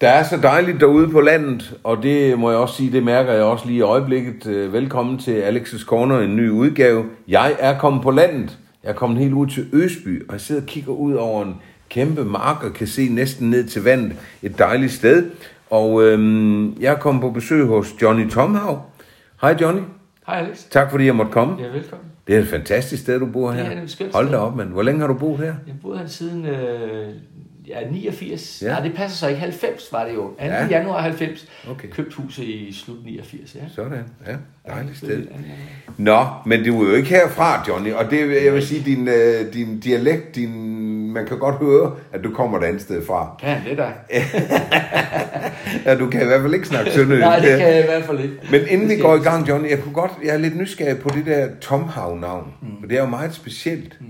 Der er så dejligt derude på landet, og det må jeg også sige, det mærker jeg også lige i øjeblikket. Øh, Velkommen til Alex's Corner, en ny udgave. Jeg er kommet på landet. Jeg er kommet helt ud til Øsby, og jeg sidder og kigger ud over en kæmpe mark og kan se næsten ned til vandet. Et dejligt sted. Og øhm, jeg er kommet på besøg hos Johnny Tomhav. Hej Johnny. Hej Alex. Tak fordi jeg måtte komme. Ja, velkommen. Det er et fantastisk sted, du bor her. Det er et skønt Hold da op, mand. Hvor længe har du boet her? Jeg boede her siden øh, ja, 89. Ja. Ja. Nej, det passer så ikke. 90 var det jo. 2. Ja. Ja. januar 90. Okay. Købt huset i slut 89. Ja. Sådan, ja. Dejligt sted. Ja, ja, ja. Nå, men du er jo ikke herfra, Johnny, og det, jeg vil sige, din, øh, din dialekt, din, man kan godt høre, at du kommer et andet sted fra. Kan det dig? Ja, du kan i hvert fald ikke snakke sønderjysk. Nej, det kan jeg i hvert fald ikke. Men inden vi går i gang, Johnny, jeg kunne godt, jeg er lidt nysgerrig på det der Tomhav-navn. Mm. For det er jo meget specielt. Mm.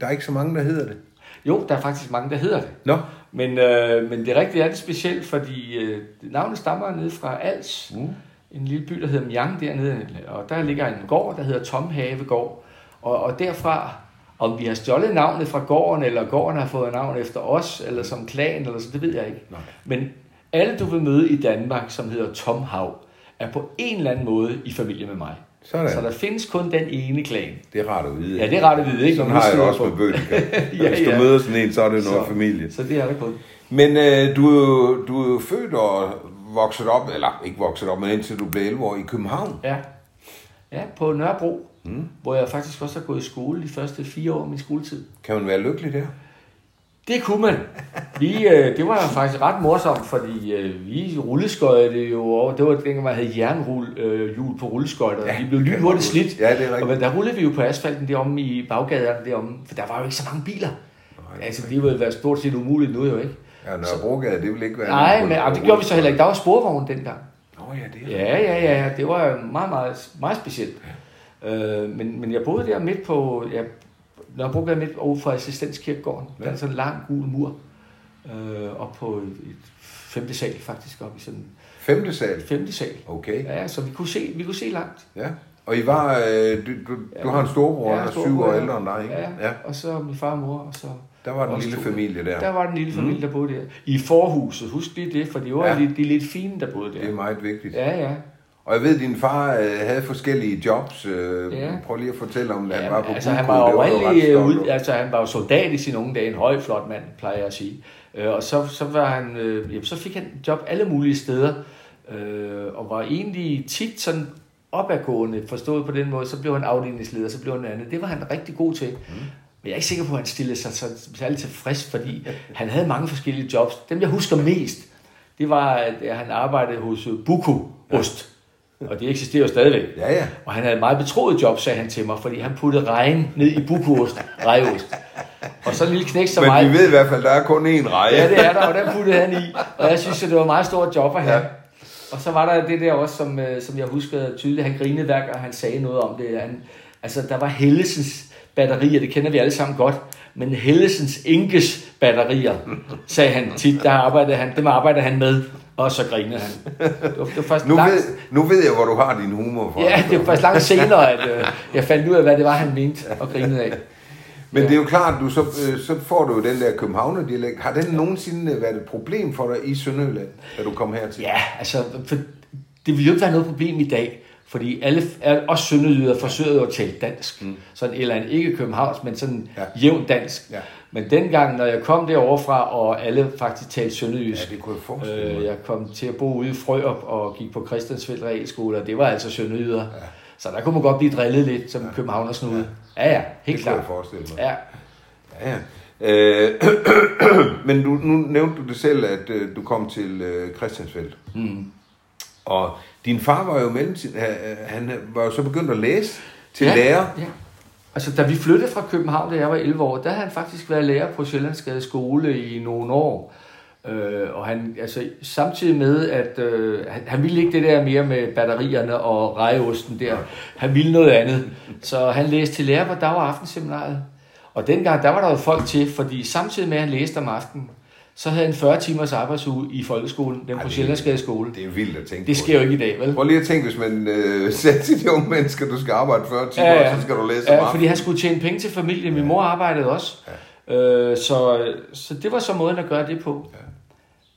Der er ikke så mange, der hedder det. Jo, der er faktisk mange, der hedder det. Nå, Men, øh, men det rigtige er det specielt, fordi øh, navnet stammer ned fra Als. Mm. En lille by, der hedder Mjang dernede. Og der ligger en gård, der hedder Tomhavegård. Og, og derfra, om vi har stjålet navnet fra gården, eller gården har fået navn efter os, eller som klan, eller så, det ved jeg ikke. Nej. Men alle, du vil møde i Danmark, som hedder Tom Hav, er på en eller anden måde i familie med mig. Sådan. Så der findes kun den ene klan. det er rart at vide. Ja, det er rart at vide, ikke? Sådan Når har jeg det også på- med Bødika. Ja, Hvis du ja. møder sådan en, så er det noget Så- familie. Så det er der kun. Men øh, du, er du er jo født og vokset op, eller ikke vokset op, men indtil du blev 11 år i København. Ja. Ja, på Nørrebro, mm. hvor jeg faktisk også har gået i skole de første fire år af min skoletid. Kan man være lykkelig der? Det kunne man. Vi, øh, det var faktisk ret morsomt, fordi øh, vi rulleskøjte jo over. Det var dengang, man havde jernrull øh, hjul på rulleskøjter. Ja, Ja, de blev lynhurtigt slidt. Ja, det er Og rigtigt. men der rullede vi jo på asfalten deromme i baggaderne deromme, for der var jo ikke så mange biler. Altså, det ville være stort set umuligt nu jo, ikke? Ja, Nørrebrogade, det vil ikke være... Nej, men altså, det gjorde vi så heller ikke. Der var sporvogn dengang. Nå ja, det er Ja, ja, ja, ja. Det var meget, meget, meget specielt. Øh, men, men jeg boede der midt på, ja, Nørrebrogade midt over for Assistenskirkegården. Der er sådan en lang gul mur. Øh, op på et, et femte sal faktisk, op i sådan Femte sal. femte sal. Okay, Ja, så vi kunne se, vi kunne se langt. ja. Og I var... Øh, du, du, du har en storbror, der er syv år ja. ældre end dig, ikke? Ja, ja. Og så min far og mor, og så... Der var den lille to. familie der. Der var den lille familie, der boede der. I forhuset, husk lige det, for det var Ja. ja. de, de lidt fine, der boede der. Det er meget vigtigt. Ja, ja. Og jeg ved, at din far øh, havde forskellige jobs. Øh, Ja. Prøv lige at fortælle om, at han Ja, var på altså, han Bulko. var Det ud, over. altså, han var jo soldat i sine unge dage, en høj, flot mand, plejer jeg at sige. Øh, og så, så, var han, øh, jamen, så fik han job alle mulige steder, øh, og var egentlig tit sådan opadgående, forstået på den måde, så blev han afdelingsleder, så blev han andet. Det var han rigtig god til. Mm. Men jeg er ikke sikker på, at han stillede sig så særlig tilfreds, fordi han havde mange forskellige jobs. Dem, jeg husker mest, det var, at han arbejdede hos øh, Buko Ost. Og det eksisterer jo stadigvæk. Ja, ja. Og han havde et meget betroet job, sagde han til mig, fordi han puttede regn ned i bukost, rejeost. Og så en lille knæk som Men mig. vi ved i hvert fald, der er kun én reje. Ja, det er der, og den puttede han i. Og jeg synes, at det var et meget stort job at have. Ja. Og så var der det der også, som, øh, som jeg husker tydeligt. Han grinede hver gang, han sagde noget om det. Han, altså, der var Hellesens batterier, det kender vi alle sammen godt. Men Hellesens Inkes batterier, sagde han tit. Der arbejdede han, dem arbejdede han med. Og så grinede han. Det var, det var Nu langt- ved, nu ved jeg, hvor du har din humor fra. Ja, det var først langt senere, at øh, jeg fandt ud af, hvad det var, han mente og grinede af. Men det er jo klart, du så, øh, så får du jo den der Københavner-dialekt. Har den nogensinde været et problem for dig i Sønderjylland, da du kom hertil? Ja, altså, for det ville jo ikke være noget problem i dag, fordi alle, også sønderjyder, forsøger at tale dansk. Mm. Sådan eller andet, ikke københavns, men sådan Ja. ja. jævn dansk. Ja. Men dengang, når jeg kom derovre fra, og alle faktisk talte sønderjysk, Ja, det kunne jeg forestille mig. øh, jeg kom til at bo ude i Frøop og gik på Christiansfeldt Realskole, og det var altså sønderjyder. Ja. Så der kunne man godt blive drillet lidt som ja. københavnersnude. Ja, ja, helt det kunne jeg klart. forestille mig. Ja. Ja, ja. Øh, men du, nu nævnte du det selv, at øh, du kom til øh, Christiansfeldt. Mm. Og din far var jo mellemtid, han var jo så begyndt at læse til ja, lærer. Ja. Altså, da vi flyttede fra København, da jeg var 11 år, der havde han faktisk været lærer på Sjællandsgade skole i nogle år. Øh, og han, altså, samtidig med, at øh, han, han ville ikke det der mere med batterierne og rejeosten der. Han ville noget andet. Så han læste til lærer på dag- og aftenseminaret. Og dengang, der var der jo folk til, fordi samtidig med, at han læste om aftenen, så havde han 40 timers arbejdsuge i folkeskolen, den Ej, på Sjællandsgade skole. Det er vildt at tænke Det sker jo ikke i dag, vel? Prøv lige at tænke, hvis man øh, sagde til de unge mennesker, du skal arbejde 40 timer, ja, ja. så skal du læse om Ja, aftenen. fordi han skulle tjene penge til familien. Min mor arbejdede også. Ja. Øh, så, så det var så måden at gøre det på. Ja.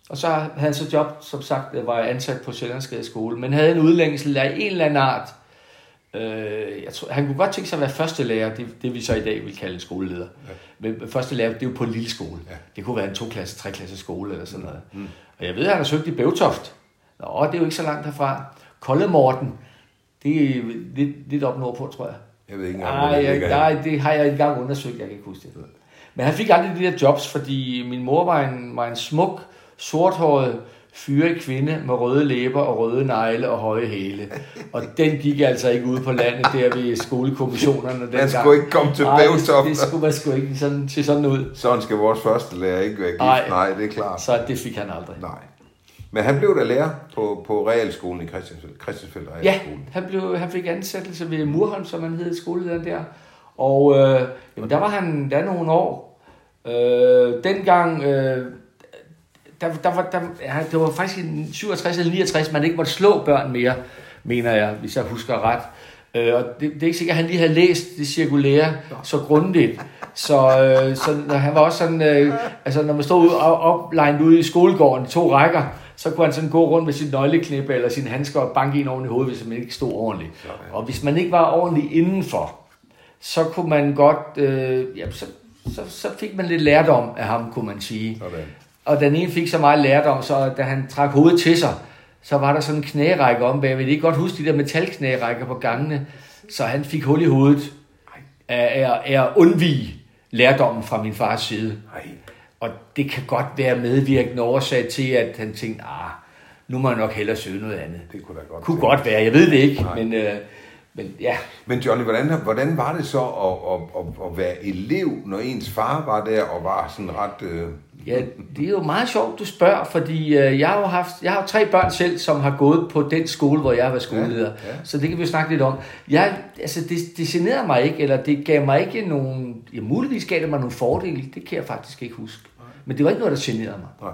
Og så havde han så job, som sagt, var jeg ansat på Sjællandsgade skole, men havde en udlængsel af en eller anden art. Øh, jeg tror, han kunne godt tænke sig at være første lærer, det, det vi så i dag vil kalde en skoleleder. Ja. Men første lærer, det er jo på en lille skole. Ja. Det kunne være en to-klasse, tre-klasse skole eller sådan noget. Mm. Og jeg ved, at han har søgt i Bævtoft. Nå, det er jo ikke så langt herfra. Kolde Morten, det er lidt, lidt op nordpå, tror jeg. Jeg ved ikke engang, nej, det nej, det har jeg engang undersøgt, jeg kan ikke huske det. Men han fik aldrig de der jobs, fordi min mor var en, var en smuk, sorthåret, fyre kvinde med røde læber og røde negle og høje hæle. Og den gik altså ikke ud på landet der ved skolekommissionerne. Den man skulle ikke komme til Bævtoft. Det, skulle man sgu ikke sådan, se sådan ud. Sådan skal vores første lærer ikke være gift. Nej, Nej, det er klart. Så det fik han aldrig. Nej. Men han blev da lærer på, på realskolen i Christiansfeldt, Christiansfeldt Realskolen. Ja, han, blev, han fik ansættelse ved Murholm, som han hed, skolelederen der. Og øh, jamen, der var han der nogle år. Øh, dengang, øh, der, der var, der, ja, det var faktisk i 67 eller 69, man ikke måtte slå børn mere, mener jeg, hvis jeg husker ret. Øh, og det, det er ikke sikkert, at han lige havde læst det cirkulære så grundigt. Så, øh, så når han var også sådan, øh, altså når man stod op, oplegnet ude i skolegården, to rækker, så kunne han sådan gå rundt med sin nøgleknippe eller sin handsker og banke en oven i hovedet, hvis man ikke stod ordentligt. Og hvis man ikke var ordentligt indenfor, så kunne man godt, øh, ja, så, så, så fik man lidt lærdom af ham, kunne man sige. Sådan. Og den ene fik så meget lærdom, så da han trak hovedet til sig, så var der sådan en knærække om bagved. Det er godt huske de der metalknærækker på gangene. Så han fik hul i hovedet af, af, af at undvige lærdommen fra min fars side. Og det kan godt være medvirkende årsag til, at han tænkte, ah, nu må jeg nok hellere søge noget andet. Det kunne da godt, kunne godt være, jeg ved det ikke, Nej. men... Øh, men ja. Men Johnny, hvordan, hvordan var det så at, at, at, at være elev, når ens far var der og var sådan ret... Øh... Ja, det er jo meget sjovt, du spørger, fordi øh, jeg har jo haft, jeg har tre børn selv, som har gået på den skole, hvor jeg har været skoleleder. Ja, ja. Så det kan vi jo snakke lidt om. Jeg, altså, det, det generede mig ikke, eller det gav mig ikke nogen... Ja, muligvis gav det mig nogle fordele, det kan jeg faktisk ikke huske. Men det var ikke noget, der generede mig. Nej.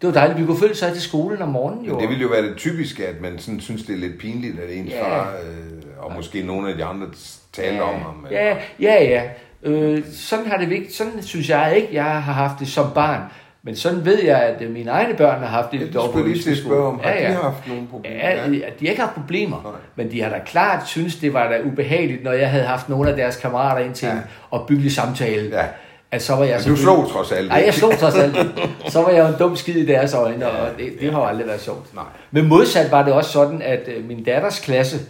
Det var dejligt. Vi kunne følge sig til skolen om morgenen. Jo. Men det ville jo være det typiske, at man sådan synes, det er lidt pinligt, at ens ja. far, øh, og måske nogle af de andre, taler ja. om ham. Ja, ja, ja. Øh, sådan har det vigtigt. Sådan synes jeg ikke, jeg har haft det som barn. Men sådan ved jeg, at øh, mine egne børn har haft det. Ja, det skulle lige til at spørge om. Har ja, ja. de haft nogle problemer? Ja, ja. de har ikke haft problemer. Nej. Men de har da klart synes, det var da ubehageligt, når jeg havde haft nogle af deres kammerater ind til ja. at bygge samtale. Ja at så var jeg... Men du slog trods alt. Nej, jeg slog trods alt. Så var jeg jo en dum skid i deres øjne, ja, og det, det ja. har aldrig været sjovt. Nej. Men modsat var det også sådan, at øh, min datters klasse,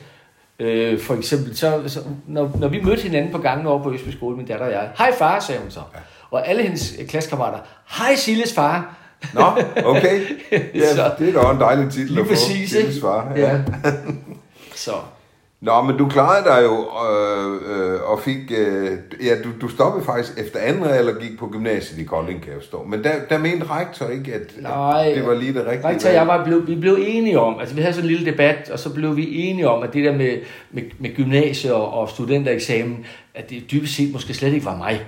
øh, for eksempel, så, så når, når vi mødte hinanden på gangen over på Østby Skole, min datter og jeg, hej far, sagde hun så. Ja. Og alle hendes klassekammerater, hej Silles far. Nå, okay. Ja, så, det er da en dejlig titel at få. Præcis, Silles far. Ja. ja. så. Nå, men du klarede dig jo øh, øh, og fik... Øh, ja, du, du stoppede faktisk efter anden eller gik på gymnasiet i Kolding, kan jeg forstå. Men der, der mente rektor ikke, at, Nej, at det var lige det rigtige Rektor jeg var, blev, vi blev enige om, altså vi havde sådan en lille debat, og så blev vi enige om, at det der med, med, med gymnasie og, og studentereksamen, at det dybest set måske slet ikke var mig.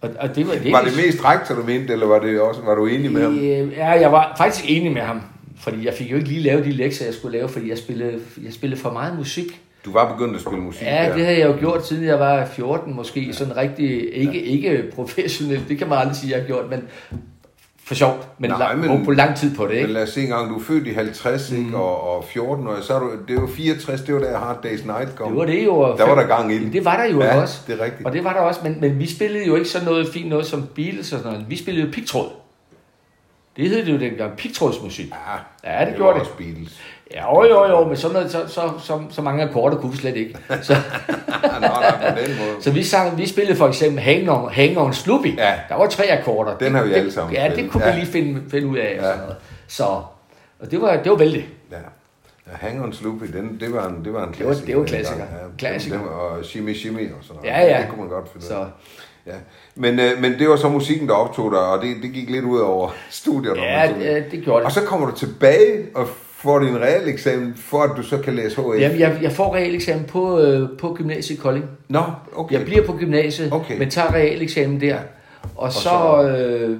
Og, og det var, det, var det mest rektor, du mente, eller var, det også, var du enig med ham? Ja, jeg var faktisk enig med ham. Fordi jeg fik jo ikke lige lavet de lektier, jeg skulle lave, fordi jeg spillede, jeg spillede for meget musik. Du var begyndt at spille musik Ja, der. det havde jeg jo gjort, siden jeg var 14 måske. Ja. Sådan rigtig, ikke, ja. ikke professionelt, det kan man aldrig sige, jeg har gjort, men for sjovt, men, Nej, lang, men på lang tid på det, ikke? Men lad os se engang, du er født i 50, mm. ikke, og, og 14 år, så er du, det var 64, det var der Hard Day's Night kom. Det var det jo. Der var der gang i det. var der jo ja, også. det er rigtigt. Og det var der også, men, men vi spillede jo ikke sådan noget fint noget som Beatles og sådan noget. Vi spillede jo pigtråd. Det hed det jo dengang, pigtrådsmusik. Ja, ja det, det gjorde det. Beatles. Ja, jo, jo, jo, men sådan noget, så, så, så, så mange akkorder kunne vi slet ikke. Så, Nå, nej, på den måde. så vi, sang, vi spillede for eksempel Hang On, Hang on Sloopy. Ja. Der var tre akkorder. Den har vi alle sammen Ja, det kunne ja. vi lige finde, finde ud af. Ja. Og sådan noget. Så og det var, det var vældig. Ja. Ja, Hang on Sloopy, den, det var en, det var en klassiker. Det var, det var klassiker. Ja, klassiker. Den, og Shimmy Shimmy og sådan noget. Ja, ja. Det kunne man godt finde så. Ja. Men, øh, men det var så musikken, der optog dig, og det, det gik lidt ud over studiet. Ja, det, det gjorde det. Og så kommer du tilbage og får din realeksamen, for at du så kan læse HF? Jamen, jeg, jeg får realeksamen på, øh, på gymnasiet i Kolding. Nå, okay. Jeg bliver på gymnasiet, okay. men tager realeksamen der. Og, og så, så øh,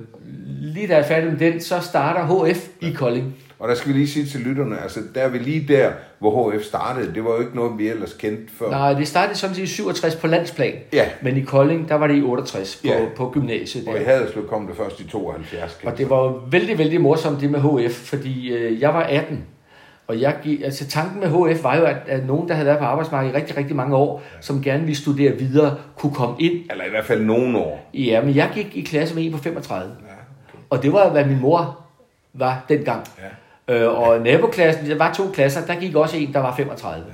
lige da jeg er færdig med den, så starter HF i Kolding. Og der skal vi lige sige til lytterne, altså der er vi lige der, hvor HF startede. Det var jo ikke noget, vi ellers kendte før. Nej, det startede sådan set i 67 på landsplan. Ja. Men i Kolding, der var det i 68 på, Ja. på gymnasiet. Og Der. i Haderslev kom det først i 72. kan Og det var vældig, vældig morsomt det med HF, fordi øh, jeg var 18. Og jeg gik, altså tanken med HF var jo, at, at nogen, der havde været på arbejdsmarkedet i rigtig, rigtig mange år, som gerne ville studere videre, kunne komme ind. Eller i hvert fald nogle år. Ja, men jeg gik i klasse med en på 35. Ja, okay. Og det var, hvad min mor var dengang. Ja. Øh, og naboklassen, der var to klasser, der gik også en, der var 35. Ja.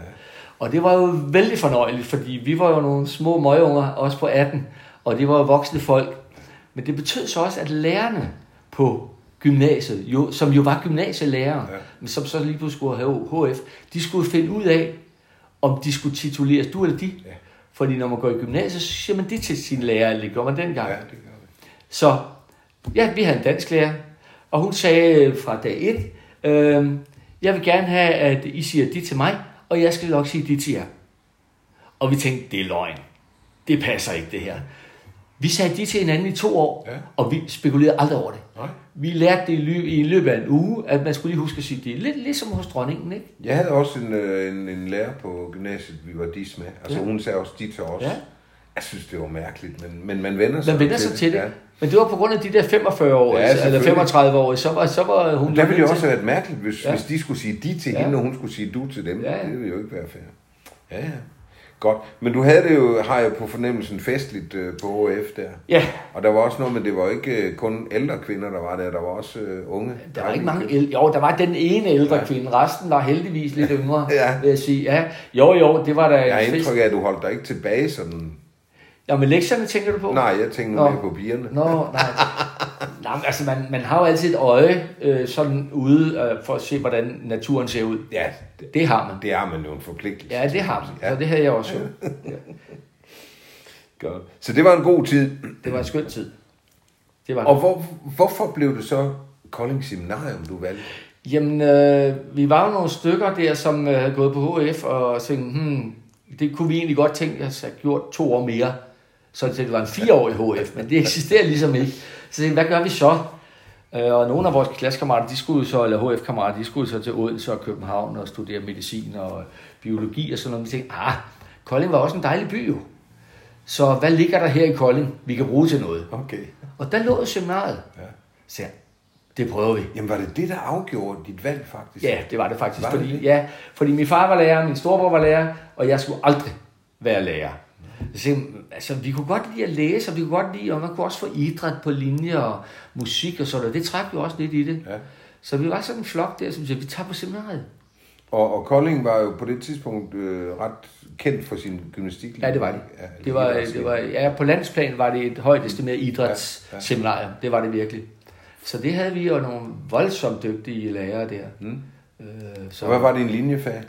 Og det var jo vældig fornøjeligt, fordi vi var jo nogle små møgeunger, også på 18, og det var jo voksne folk. Men det betød så også, at lærerne på gymnasiet, jo, som jo var gymnasielærer, ja. Men som så lige pludselig skulle have HF, de skulle finde ud af, om de skulle tituleres du eller de. Ja. Fordi når man går i gymnasiet, så siger man det til sin lærer, eller det gjorde man dengang. Ja, det gør. Så ja, vi havde en dansk lærer, og hun sagde øh, fra dag 1, øh, jeg vil gerne have, at I siger de til mig, og jeg skal nok sige de til jer. Og vi tænkte, det er løgn. Det passer ikke, det her. Vi sagde de til hinanden i to år, Ja. og vi spekulerede aldrig over det. Nej. Vi lærte det i, lø- i løbet af en uge, at man skulle lige huske at sige det. Lidt ligesom hos dronningen, ikke? Jeg havde også en, øh, en, en lærer på gymnasiet, vi var dis med. Altså Ja. hun sagde også de til os. Ja. Jeg synes, det var mærkeligt, men, men man vender sig Man vender sig til det. Ja. Men det var på grund af de der 45 år, Ja, ja, eller selvfølgelig. 35 år, så var, så var hun... Der ville nødt også til- have været mærkeligt, hvis, Ja. hvis de skulle sige de til Ja. hende, og hun skulle sige du til dem. Ja. Det ville jo ikke være fair. Ja, ja. Godt. Men du havde det jo, har jeg på fornemmelsen, festligt øh, på HF der. Ja, Og der var også noget, men det var jo ikke øh, kun ældre kvinder, der var der. Der var også øh, unge. Der var ikke mange ældre. Jo, der var den ene ældre ja. kvinde. Resten var heldigvis lidt yngre, Ja. vil jeg sige. Ja. Jo, jo, det var da Jeg har indtryk af, at du holdt dig ikke tilbage sådan. Ja, men lektierne tænker du på? Nej, jeg tænker Nå. mere på pigerne. Nå, nej. nej men altså, man, man har jo altid et øje øh, sådan ude øh, for at se, hvordan naturen ser ud. Ja, det, Det har man. det er man jo en forpligtelse. Ja, det har man. Ja. Så det havde jeg også. jo. Godt. Så det var en god tid. Det var en skøn tid. Det var Og hvor, hvorfor blev det så Kolding Seminarium, du valgte? Jamen, øh, vi var jo nogle stykker der, som øh, havde gået på HF, og tænkte, hmm, det kunne vi egentlig godt tænke os at have gjort to år mere. Så det var en fireårig HF, men det eksisterer ligesom ikke. Så hvad gør vi så? Øh, og nogle af vores klassekammerater, de skulle så, eller HF-kammerater, de skulle så til Odense og København og studere medicin og biologi og sådan noget. Vi tænkte, ah, Kolding var også en dejlig by jo. Så hvad ligger der her i Kolding, vi kan bruge til noget? Okay. Og der lå seminariet. Ja. Så det prøver vi. Jamen var det det, der afgjorde dit valg faktisk? Ja, det var det faktisk. Var det fordi, det? Ja, fordi min far var lærer, min storebror var lærer, og jeg skulle aldrig være lærer. Så, altså, vi kunne godt lide at læse, og vi kunne godt lide, og man kunne også få idræt på linje og musik og sådan noget. Det trak jo også lidt i det. Ja. Så vi var sådan en flok der, som sagde, vi tager på seminariet. Og, og Kolding var jo på det tidspunkt øh, ret kendt for sin gymnastik. Ja, det var det. Ja, Det var, det var, ja, på landsplan var det et højt estimeret idrætsseminarium. Det var det virkelig. Så det havde vi jo nogle voldsomt dygtige lærere der. Mm. Øh, Så hvad var din linjefag?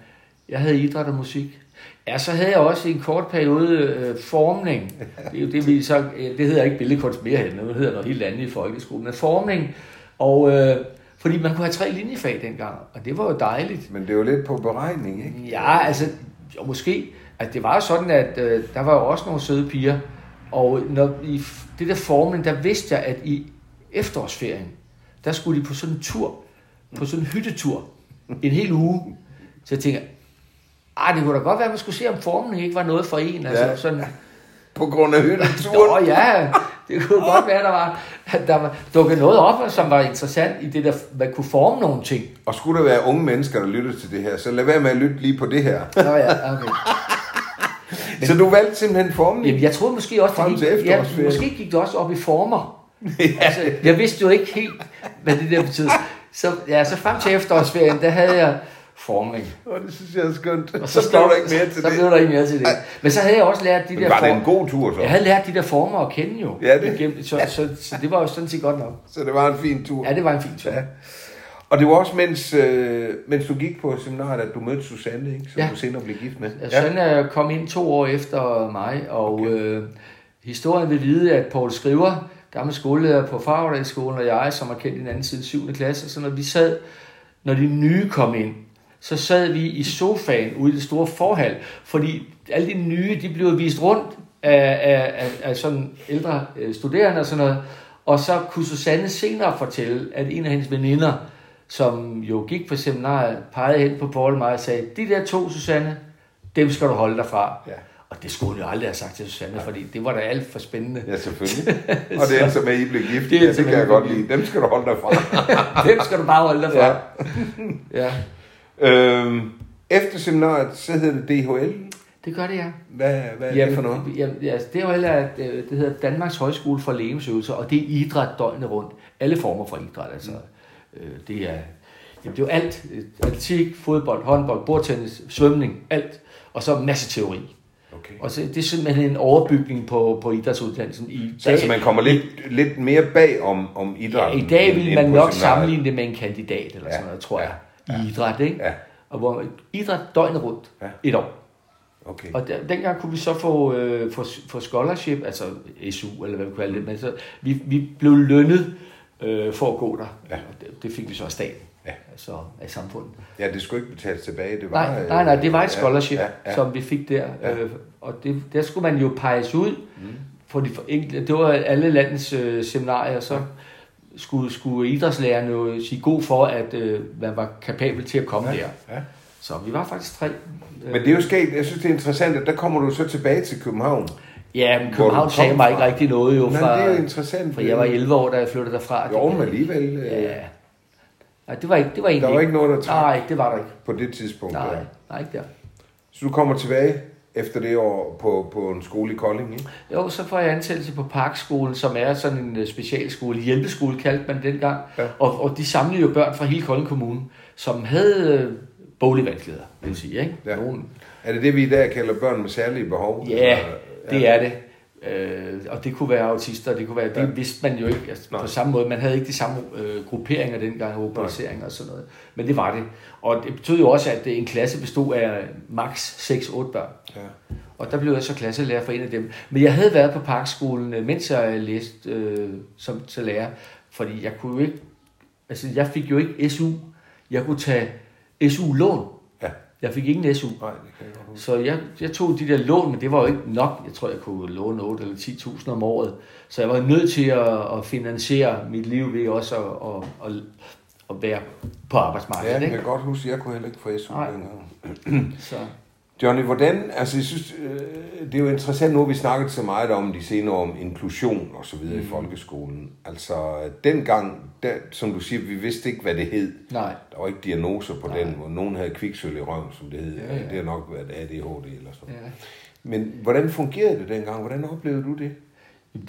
Jeg havde idræt og musik. Ja, så havde jeg også i en kort periode øh, formning. Det, er jo det, vi så, øh, det hedder ikke billedkunst mere hen, det hedder noget helt andet i folkeskolen. Men formning, og, øh, fordi man kunne have tre linjefag dengang, og det var jo dejligt. Men det jo lidt på beregning, ikke? Ja, altså, jo, måske. Altså, det var jo sådan, at øh, der var jo også nogle søde piger, og når, i det der formning, der vidste jeg, at i efterårsferien, der skulle de på sådan en tur, på sådan en hyttetur, en hel uge. Så jeg tænker, ah, det kunne da godt være, at man skulle se, om formning ikke var noget for en. Altså, Ja. sådan, På grund af hytteturen? Nå ja, det kunne godt være, der var, at der var dukket noget op, som var interessant i det der, man kunne forme nogle ting. Og skulle der være unge mennesker, der lytter til det her, så lad være med at lytte lige på det her. Nå ja, okay. Så du valgte simpelthen formning? Jamen, jeg troede måske også, Frem til gik, ja, måske gik det også op i former. altså, jeg vidste jo ikke helt, hvad det der betød. Så, ja, så frem til efterårsferien, der havde jeg formning. Og det synes jeg er skønt. Og så, så blev der ikke mere til så det. blev der ikke mere til det. Men så havde jeg også lært de Men der var det former. en god tur så? Jeg havde lært de der former at kende jo. Ja, det- Igennem, så, så, så, det var jo sådan set godt nok. Så det var en fin tur. Ja, det var en fin tur. Ja. Og det var også, mens, øh, mens du gik på seminariet, at du mødte Susanne, ikke? som Ja. du senere blev gift med. Ja. Sådan kom ind to år efter mig, og okay. øh, historien vil vide, at Paul Skriver, gammel skoleleder på Fagerdalsskolen, og jeg, som har kendt hinanden siden 7. klasse, så når vi sad, når de nye kom ind, så sad vi i sofaen ude i det store forhal, fordi alle de nye, de blev vist rundt af, af, af, af sådan ældre øh, studerende og sådan noget, og så kunne Susanne senere fortælle, at en af hendes veninder som jo gik på seminariet, pegede hen på Paul og mig og sagde, de der to, Susanne, dem skal du holde dig fra. Ja. Og det skulle hun jo aldrig have sagt til Susanne, fordi det var da alt for spændende. Ja, selvfølgelig. Og det er så med, at I blev gift. Det ja, det kan jeg godt lide. Dem skal du holde dig fra. dem skal du bare holde dig fra. Ja. Ja. Øhm, efter seminariet, så hedder det DHL. Det gør det, ja. Hvad, hvad er det for noget? Jamen, altså, det er jo heller, at, øh, det hedder Danmarks Højskole for Lægemsøvelser, og det er idræt døgnet rundt. Alle former for idræt, altså. Mm. Øh, det er, jamen, det er jo alt. Atletik, fodbold, håndbold, bordtennis, svømning, alt. Og så en masse teori. Okay. Og så, det er simpelthen en overbygning på, på idrætsuddannelsen. I Så altså, man kommer lidt, lidt mere bag om, om Ja, idrætten. I dag vil man nok sammenligne det med en kandidat eller Ja, sådan noget, tror jeg. Ja, I idræt, ikke? Ja, Og hvor idræt døgnet rundt Ja. et år. okay. Og der, dengang kunne vi så få, øh, få, få scholarship, altså SU, eller hvad vi kalder det, men så, vi, vi blev lønnet øh, for at gå der. Ja. Og det, det fik vi så af staten, Ja. altså af samfundet. Ja, det skulle ikke betales tilbage. Det var, Nej, øh, nej, nej, det var et scholarship, Ja, ja, ja, ja. som vi fik der. Ja. Ja. Øh, og det, der skulle man jo peges ud, mm. for de, for enkelte- det var alle landets øh, seminarier, så skulle, skulle idrætslærerne jo sige god for, at øh, man var kapabel til at komme ja, der. ja. Så vi var faktisk tre. Men det er jo sket, jeg synes det er interessant, at der kommer du så tilbage til København. Ja, men København sagde mig ikke rigtig noget jo Nej, fra... det er jo interessant. For jeg var 11 år, da jeg flyttede derfra. Jo, men alligevel. øh, Ja. Nej, det var ikke, det var egentlig Der var ikke noget, der trak Nej, det var der ikke. på det tidspunkt. Nej, der. nej, ikke der. Så du kommer tilbage efter det år på, på en skole i Kolding, ikke? Jo, så får jeg ansættelse på Parkskolen, som er sådan en øh, specialskole, hjælpeskole kaldte man dengang. Ja. Og, og de samlede jo børn fra hele Kolding Kommune, som havde øh, boglige vanskeligheder, vil jeg sige. Ikke? Ja. Nogen, Er det det, vi i dag kalder børn med særlige behov? ja, Eller- det er det. Øh, og det kunne være autister, det kunne være, det Ja. vidste man jo ikke altså, Nej. på samme måde. Man havde ikke de samme øh, grupperinger dengang, rubriceringer og sådan noget. Men det var det. Og det betød jo også, at øh, en klasse bestod af maks 6-8 børn. Ja. Og der blev jeg så klasselærer for en af dem. Men jeg havde været på Parkskolen, øh, mens jeg læste øh, som til lærer. Fordi jeg kunne jo ikke... Altså, jeg fik jo ikke SU. Jeg kunne tage SU-lån. Ja. Jeg fik ingen SU. Nej, det kan jeg godt. Så jeg, jeg tog de der lån, men det var jo ikke nok. Jeg tror, jeg kunne låne 8 eller 10.000 om året. Så jeg var nødt til at, at finansiere mit liv ved også at, at, at, at være på Ja, arbejdsmarkedet. jeg ikke? kan godt huske, jeg kunne heller ikke få SU dengang. Så, Johnny, hvordan, altså jeg synes, øh, det er jo interessant, nu har vi snakket så meget om de senere om inklusion og så videre mm. i folkeskolen. Altså dengang, der, som du siger, vi vidste ikke, hvad det hed. nej. Der var ikke diagnoser på Nej. den, hvor nogen havde kviksøl i røven, som det hed. Ja, Ja. Det har nok været ADHD eller sådan Ja. Men hvordan fungerede det dengang? Hvordan oplevede du det?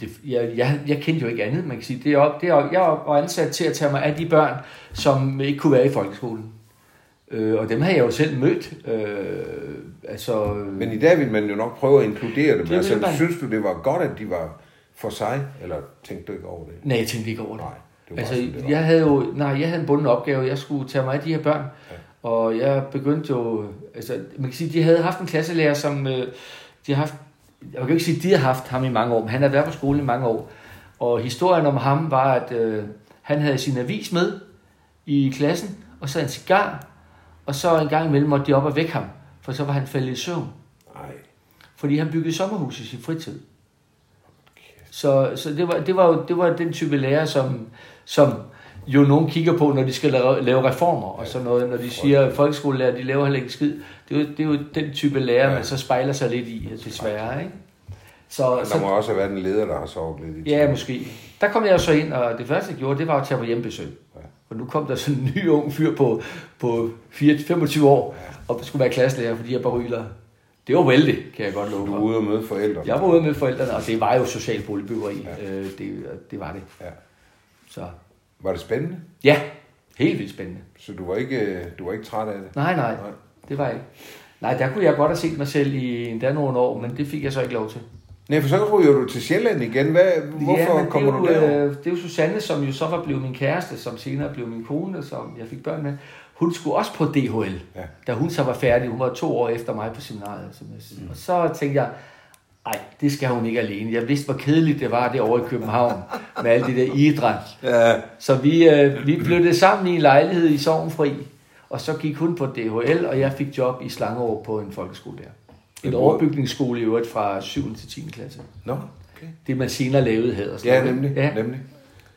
Det, jeg, jeg, jeg kendte jo ikke andet, man kan sige. Det er, op- det er, jeg var ansat til at tage mig af de børn, som ikke kunne være i folkeskolen. Øh, og dem har jeg jo selv mødt. Øh, altså, Men i dag vil man jo nok prøve at inkludere dem. Det Altså, man. synes du, det var godt, at de var for sig, eller tænkte du ikke over det? nej, jeg tænkte ikke over det. Nej, det var Altså, sådan, det var. jeg havde jo, nej, jeg havde en bunden opgave. Jeg skulle tage mig af de her børn. Ja. Og jeg begyndte jo, altså, man kan sige, de havde haft en klasselærer, som, øh, de har haft, jeg kan ikke sige, de har haft ham i mange år, men han har været på skolen i mange år. Og historien om ham var, at øh, han havde sin avis med i klassen, og så en cigar, og så en gang imellem måtte de op og vække ham, for så var han faldet i søvn. Nej. Fordi han byggede sommerhus i sin fritid. Så, så det, var, det, var jo, det var den type lærer, som, som jo nogen kigger på, når de skal lave, lave reformer og sådan noget. Når de siger, at folkeskolelærer, de laver heller ikke skid. Det er, jo, det er jo den type lærer, Ja. man så spejler sig lidt i, desværre. Ikke? Så, Der må så, også have været en leder, der har sovet lidt i ja, måske. Der kom jeg så ind, og det første, jeg gjorde, det var at tage på hjemmebesøg. For nu kom der sådan en ny ung fyr på, på 4, 25 år, og skulle være klasselærer for de her barylere. Det var vældig, kan jeg godt love Du er ude og møde forældrene. Jeg var ude med forældrene, og det var jo socialt boligbyggeri. Ja. Øh, det, det var det. Ja. Så Var det spændende? ja, helt vildt spændende. Så du var ikke, du var ikke træt af det? Nej, nej, Nej. det var jeg ikke. Nej, der kunne jeg godt have set mig selv i endda nogle år, men det fik jeg så ikke lov til. Nej, for så ryger du til Sjælland igen. Hvad, hvorfor ja, kommer det du er derover? øh, Det er jo Susanne, som jo så var blevet min kæreste, som senere blev min kone, som jeg fik børn med. Hun skulle også på DHL, Ja. da hun så var færdig. Hun var to år efter mig på seminariet. Som jeg siger. Og så tænkte jeg, nej, det skal hun ikke alene. Jeg vidste, hvor kedeligt det var det over i København, med alle de der idræt. Ja. Så vi, øh, vi flyttede sammen i en lejlighed i Sovnfri, og så gik hun på DHL, og jeg fik job i Slangerup på en folkeskole der. En overbygningsskole i øvrigt fra 7. til 10. klasse. Nå, okay. Det man senere lavede sådan Ja, nemlig. Ja, nemlig.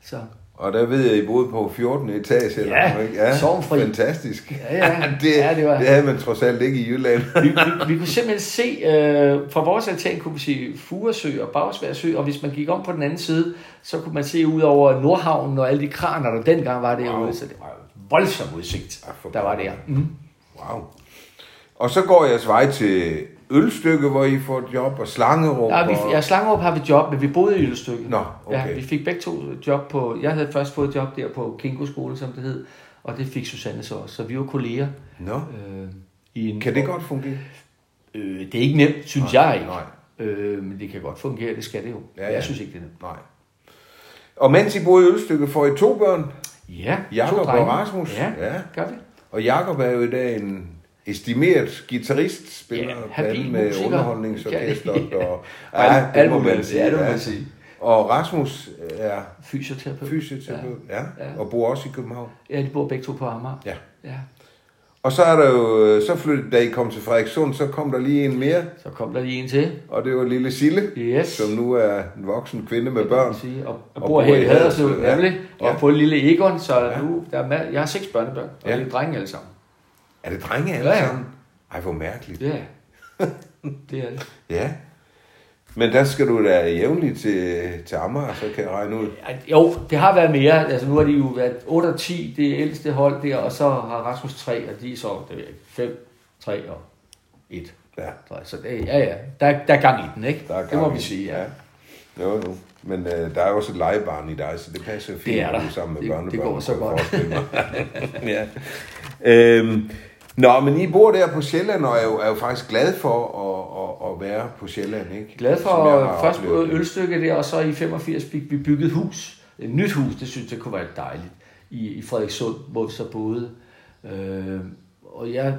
så. Og der ved jeg, I boede på 14 etage. eller Ja, noget, ja sovnfri. Fantastisk. Ja, ja. det, Ja, det var- det havde man trods alt ikke i Jylland. vi, vi, vi kunne simpelthen se, øh, fra vores altan kunne vi se Furesø og Bagsværsø, og hvis man gik om på den anden side, så kunne man se ud over Nordhavnen og alle de kraner, der dengang var derude. Wow. Så det var voldsom udsigt, Ja, der var der. Mm. Wow. Og så går jeres vej til Ølstykke, hvor I får et job, og Slangerup. Ja, vi, ja, Slangerup har vi job, men vi boede i Ølstykke. Nå, okay. Ja, vi fik begge to job på, jeg havde først fået et job der på Kinko skole, som det hed, og det fik Susanne så også, så vi var kolleger. Nå, Øh, i en, kan det godt fungere? Øh, det er ikke nemt, synes jeg ikke. Nej. Øh, men det kan godt fungere, det skal det jo. Ja, Ja. Jeg synes ikke, det er nemt. Nej. Og mens I boede i Ølstykke, får I to børn, Ja, Jakob to og. Rasmus. Ja, Ja. gør vi. Og Jakob er jo i dag en estimeret guitarist, spiller Ja, ja, blandt med musiker. underholdningsorkestret. Og, ja, alt- det alt må man muligt. sige. Ja, det må man sige. Og Rasmus er Fysioterapeut. fysioterapeut, ja. Ja. og bor også i København. Ja, de bor begge to på Amager. Ja. ja. Og så er der jo, så flyttede, da I kom til Frederikssund, så kom der lige en mere, Så kom der lige en til. og det var lille Sille, Yes. som nu er en voksen kvinde med børn. Sige. Og, og, bor her i Haderslev, Haderslev, ja. nemlig. Og Ja. på lille Egon, så Ja. nu, der er jeg har seks børnebørn, og Ja. det er drenge alle sammen. Er det drenge alle Ja, ja. sammen? Ej, hvor mærkeligt. Ja, det er det. Ja. Men der skal du da jævnligt til, til Amager, så kan jeg regne ud. Ja, Jo, det har været mere. Altså nu har de jo været 8 og 10, det ældste hold der, og så har Rasmus 3, og de er så det ikke, 5, 3 og 1. Ja, Så det, ja, ja, der, der er gang i den, ikke? der er det må gang vi sige, ja. Jo, jo. Men øh, der er også et legebarn i dig, så det passer fint, Det er der. er sammen med Det- børnebørn. det går så godt. ja. øhm, nå, men I bor der på Sjælland, og er jo, er jo faktisk glad for at, at, at være på Sjælland, ikke? Glad for har først det. ølstykke der, og så i 85 fik vi bygget hus. Et nyt hus, det synes jeg kunne være dejligt. I, i Frederikssund, hvor vi så boede. Øh, og jeg,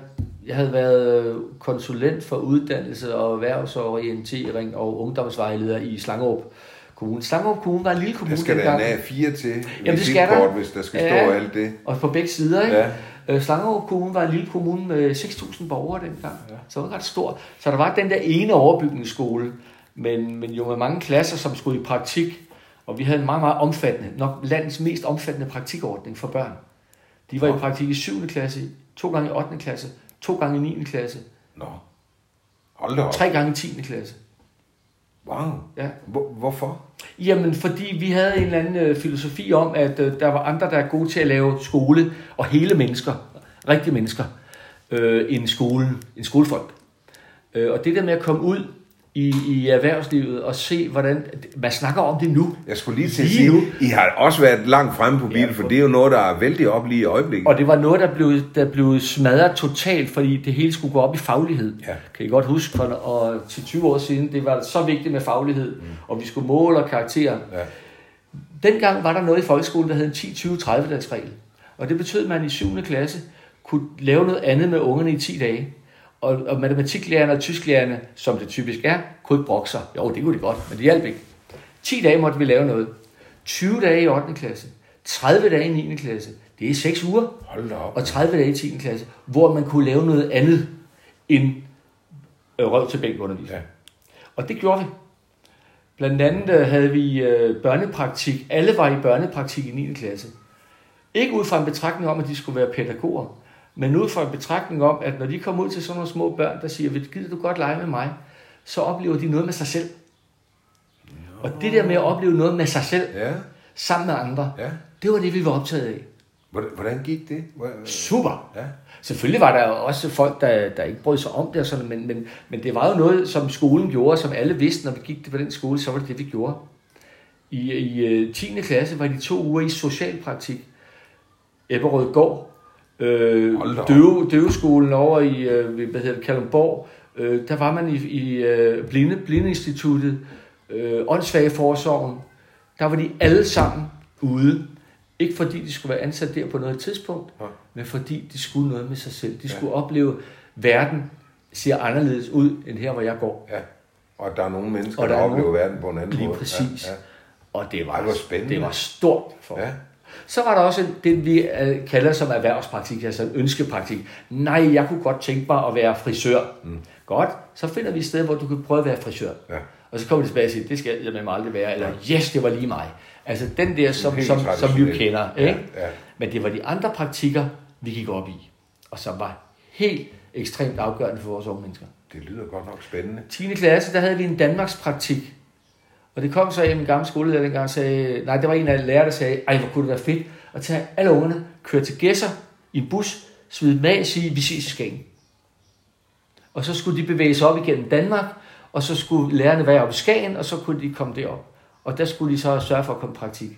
jeg havde været konsulent for uddannelse og erhvervsorientering og ungdomsvejleder i Slangerup Kommune. Slangerup Kommune var en lille kommune Der skal der en A4 til, Jamen, det skal der. hvis der skal Ja. stå alt det. Og på begge sider, ikke? Ja. Ja. Slangerup Kommune var en lille kommune med 6.000 borgere dengang. Ja. Så det var ret stor. Så der var den der ene overbygningsskole, men, men jo med mange klasser, som skulle i praktik. Og vi havde en meget, meget omfattende, nok landets mest omfattende praktikordning for børn. De var i praktik i 7. klasse, to gange i 8. klasse, to gange i 9. klasse, Nå, hold da op. tre gange i 10. klasse. Wow. Ja. Hvor, hvorfor? Jamen, fordi vi havde en eller anden øh, filosofi om, at øh, der var andre, der er gode til at lave skole, og hele mennesker, rigtige mennesker, øh, end skolen, en skolefolk. Øh, og det der med at komme ud i, i erhvervslivet og se, hvordan... Man snakker om det nu. Jeg skulle lige til at sige, nu. I har også været langt fremme på bilen, Ja, for det er jo noget, der er vældig op lige i øjeblikket. Og det var noget, der blev, der blev smadret totalt, fordi det hele skulle gå op i faglighed. Ja. Kan I godt huske, for og til 20 år siden, det var så vigtigt med faglighed, mm. og vi skulle måle og karakterer. Ja. Dengang var der noget i folkeskolen, der hed en 10-20-30 dages regel. Og det betød, at man i 7. klasse kunne lave noget andet med ungerne i 10 dage. Og, og matematiklærerne og tysklærerne, som det typisk er, kunne ikke brokke sig. Jo, det kunne de godt, men det hjalp ikke. 10 dage måtte vi lave noget. 20 dage i 8. klasse. 30 dage i 9. klasse. Det er 6 uger. Hold op. Og 30 dage i 10. klasse, hvor man kunne lave noget andet end øh, røv til bænk undervisning. Ja. Og det gjorde vi. Blandt andet øh, havde vi øh, børnepraktik. Alle var i børnepraktik i 9. klasse. Ikke ud fra en betragtning om, at de skulle være pædagoger, men ud fra en betragtning om, at når de kommer ud til sådan nogle små børn, der siger, vil gider du godt lege med mig, så oplever de noget med sig selv. Og det der med at opleve noget med sig selv, Ja, sammen med andre, ja. det var det, vi var optaget af. Hvordan, gik det? Super! Ja. Selvfølgelig var der jo også folk, der, der ikke brød sig om det, og sådan, men, men, men det var jo noget, som skolen gjorde, som alle vidste, når vi gik på den skole, så var det det, vi gjorde. I, i øh, 10. klasse var de to uger i socialpraktik. Ebberød Gård, øh, døve, døveskolen over i øh, hvad hedder det, Kalundborg. Øh, der var man i, i øh, blinde, blindeinstituttet, øh, åndssvageforsorgen. Der var de alle sammen ude. Ikke fordi de skulle være ansat der på noget tidspunkt, Ja. men fordi de skulle noget med sig selv. De Ja. skulle opleve, at verden ser anderledes ud, end her, hvor jeg går. Ja. Og der er nogle mennesker, Og der, der er oplever nogle- verden på en anden Lige måde. præcis. Ja, Og det var, Ej, hvor spændende. det var stort for ja. Så var der også det, vi øh, kalder som erhvervspraktik, altså en ønskepraktik. Nej, jeg kunne godt tænke mig at være frisør. Mm. Godt, så finder vi et sted, hvor du kan prøve at være frisør. Ja. Og så kommer de tilbage og siger, det skal jeg med mig aldrig være, eller yes, det var lige mig. Altså den der, som, som, som vi jo kender. Ja, Ikke? ja. Men det var de andre praktikker, vi gik op i, og som var helt ekstremt afgørende for vores unge mennesker. Det lyder godt nok spændende. 10. klasse, der havde vi en Danmarks praktik. Og det kom så af, min gamle skolelærer dengang sagde, nej, det var en af lærere, der sagde, ej, hvor kunne det være fedt at tage alle ungerne, køre til Gæsser i en bus, smide dem af og sige, vi ses i Skagen. Og så skulle de bevæge sig op igennem Danmark, og så skulle lærerne være oppe i Skagen, og så kunne de komme derop. Og der skulle de så sørge for at komme i praktik.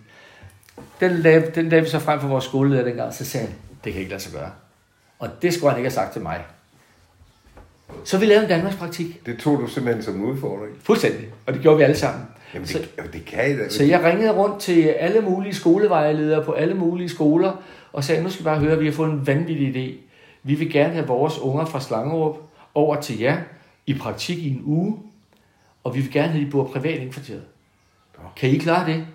Den lavede, den lavede vi så frem for vores skolelærer dengang, så sagde han, det kan ikke lade sig gøre. Og det skulle han ikke have sagt til mig. Så vi lavede en Danmarks praktik. Det tog du simpelthen som en udfordring. Fuldstændig. Og det gjorde vi alle sammen. Jamen, Så- det, jamen, det kan I da. Så jeg ringede rundt til alle mulige skolevejledere på alle mulige skoler, og sagde, nu skal I bare høre, at vi har fået en vanvittig idé. Vi vil gerne have vores unger fra Slangerup over til jer i praktik i en uge, og vi vil gerne have, at de bor privat indkvarteret. Kan I klare det?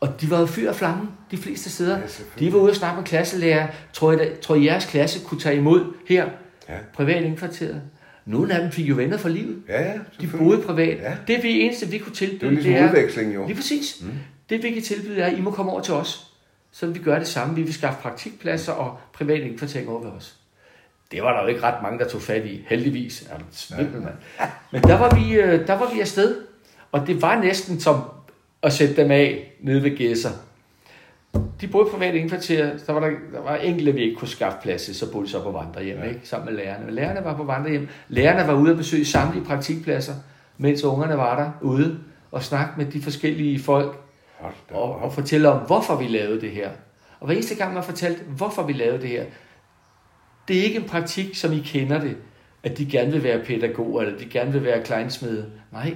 Og de var jo fyr og flamme, de fleste steder. Ja, de var ude og snakke med klasselærer. Tror I, da- tror I, jeres klasse kunne tage imod her, Ja. privat indkvarteret? Nogle af dem fik jo venner for livet. Ja, ja, De boede privat. Ja. Det vi eneste, vi kunne tilbyde, Det er ligesom er, udveksling, jo. Lige præcis. Mm. Det vi kan tilbyde er, at I må komme over til os. Så vi gøre det samme. Vi vil skaffe praktikpladser og privat indkvartering over ved os. Det var der jo ikke ret mange, der tog fat i. Heldigvis. Er du svimmel, mand. Men der var, vi, øh, der var vi afsted. Og det var næsten som at sætte dem af nede ved Gæsser. De boede privat indkvarter. Der var, der, der var enkelte, vi ikke kunne skaffe plads til, så boede de så på vandrehjem, ja. ikke? sammen med lærerne. Men lærerne var på vandrehjem. Lærerne var ude at besøge samtlige praktikpladser, mens ungerne var der ude og snakke med de forskellige folk og, og fortælle om, hvorfor vi lavede det her. Og hver eneste gang man fortalte, hvorfor vi lavede det her, det er ikke en praktik, som I kender det, at de gerne vil være pædagoger, eller de gerne vil være kleinsmede. Nej,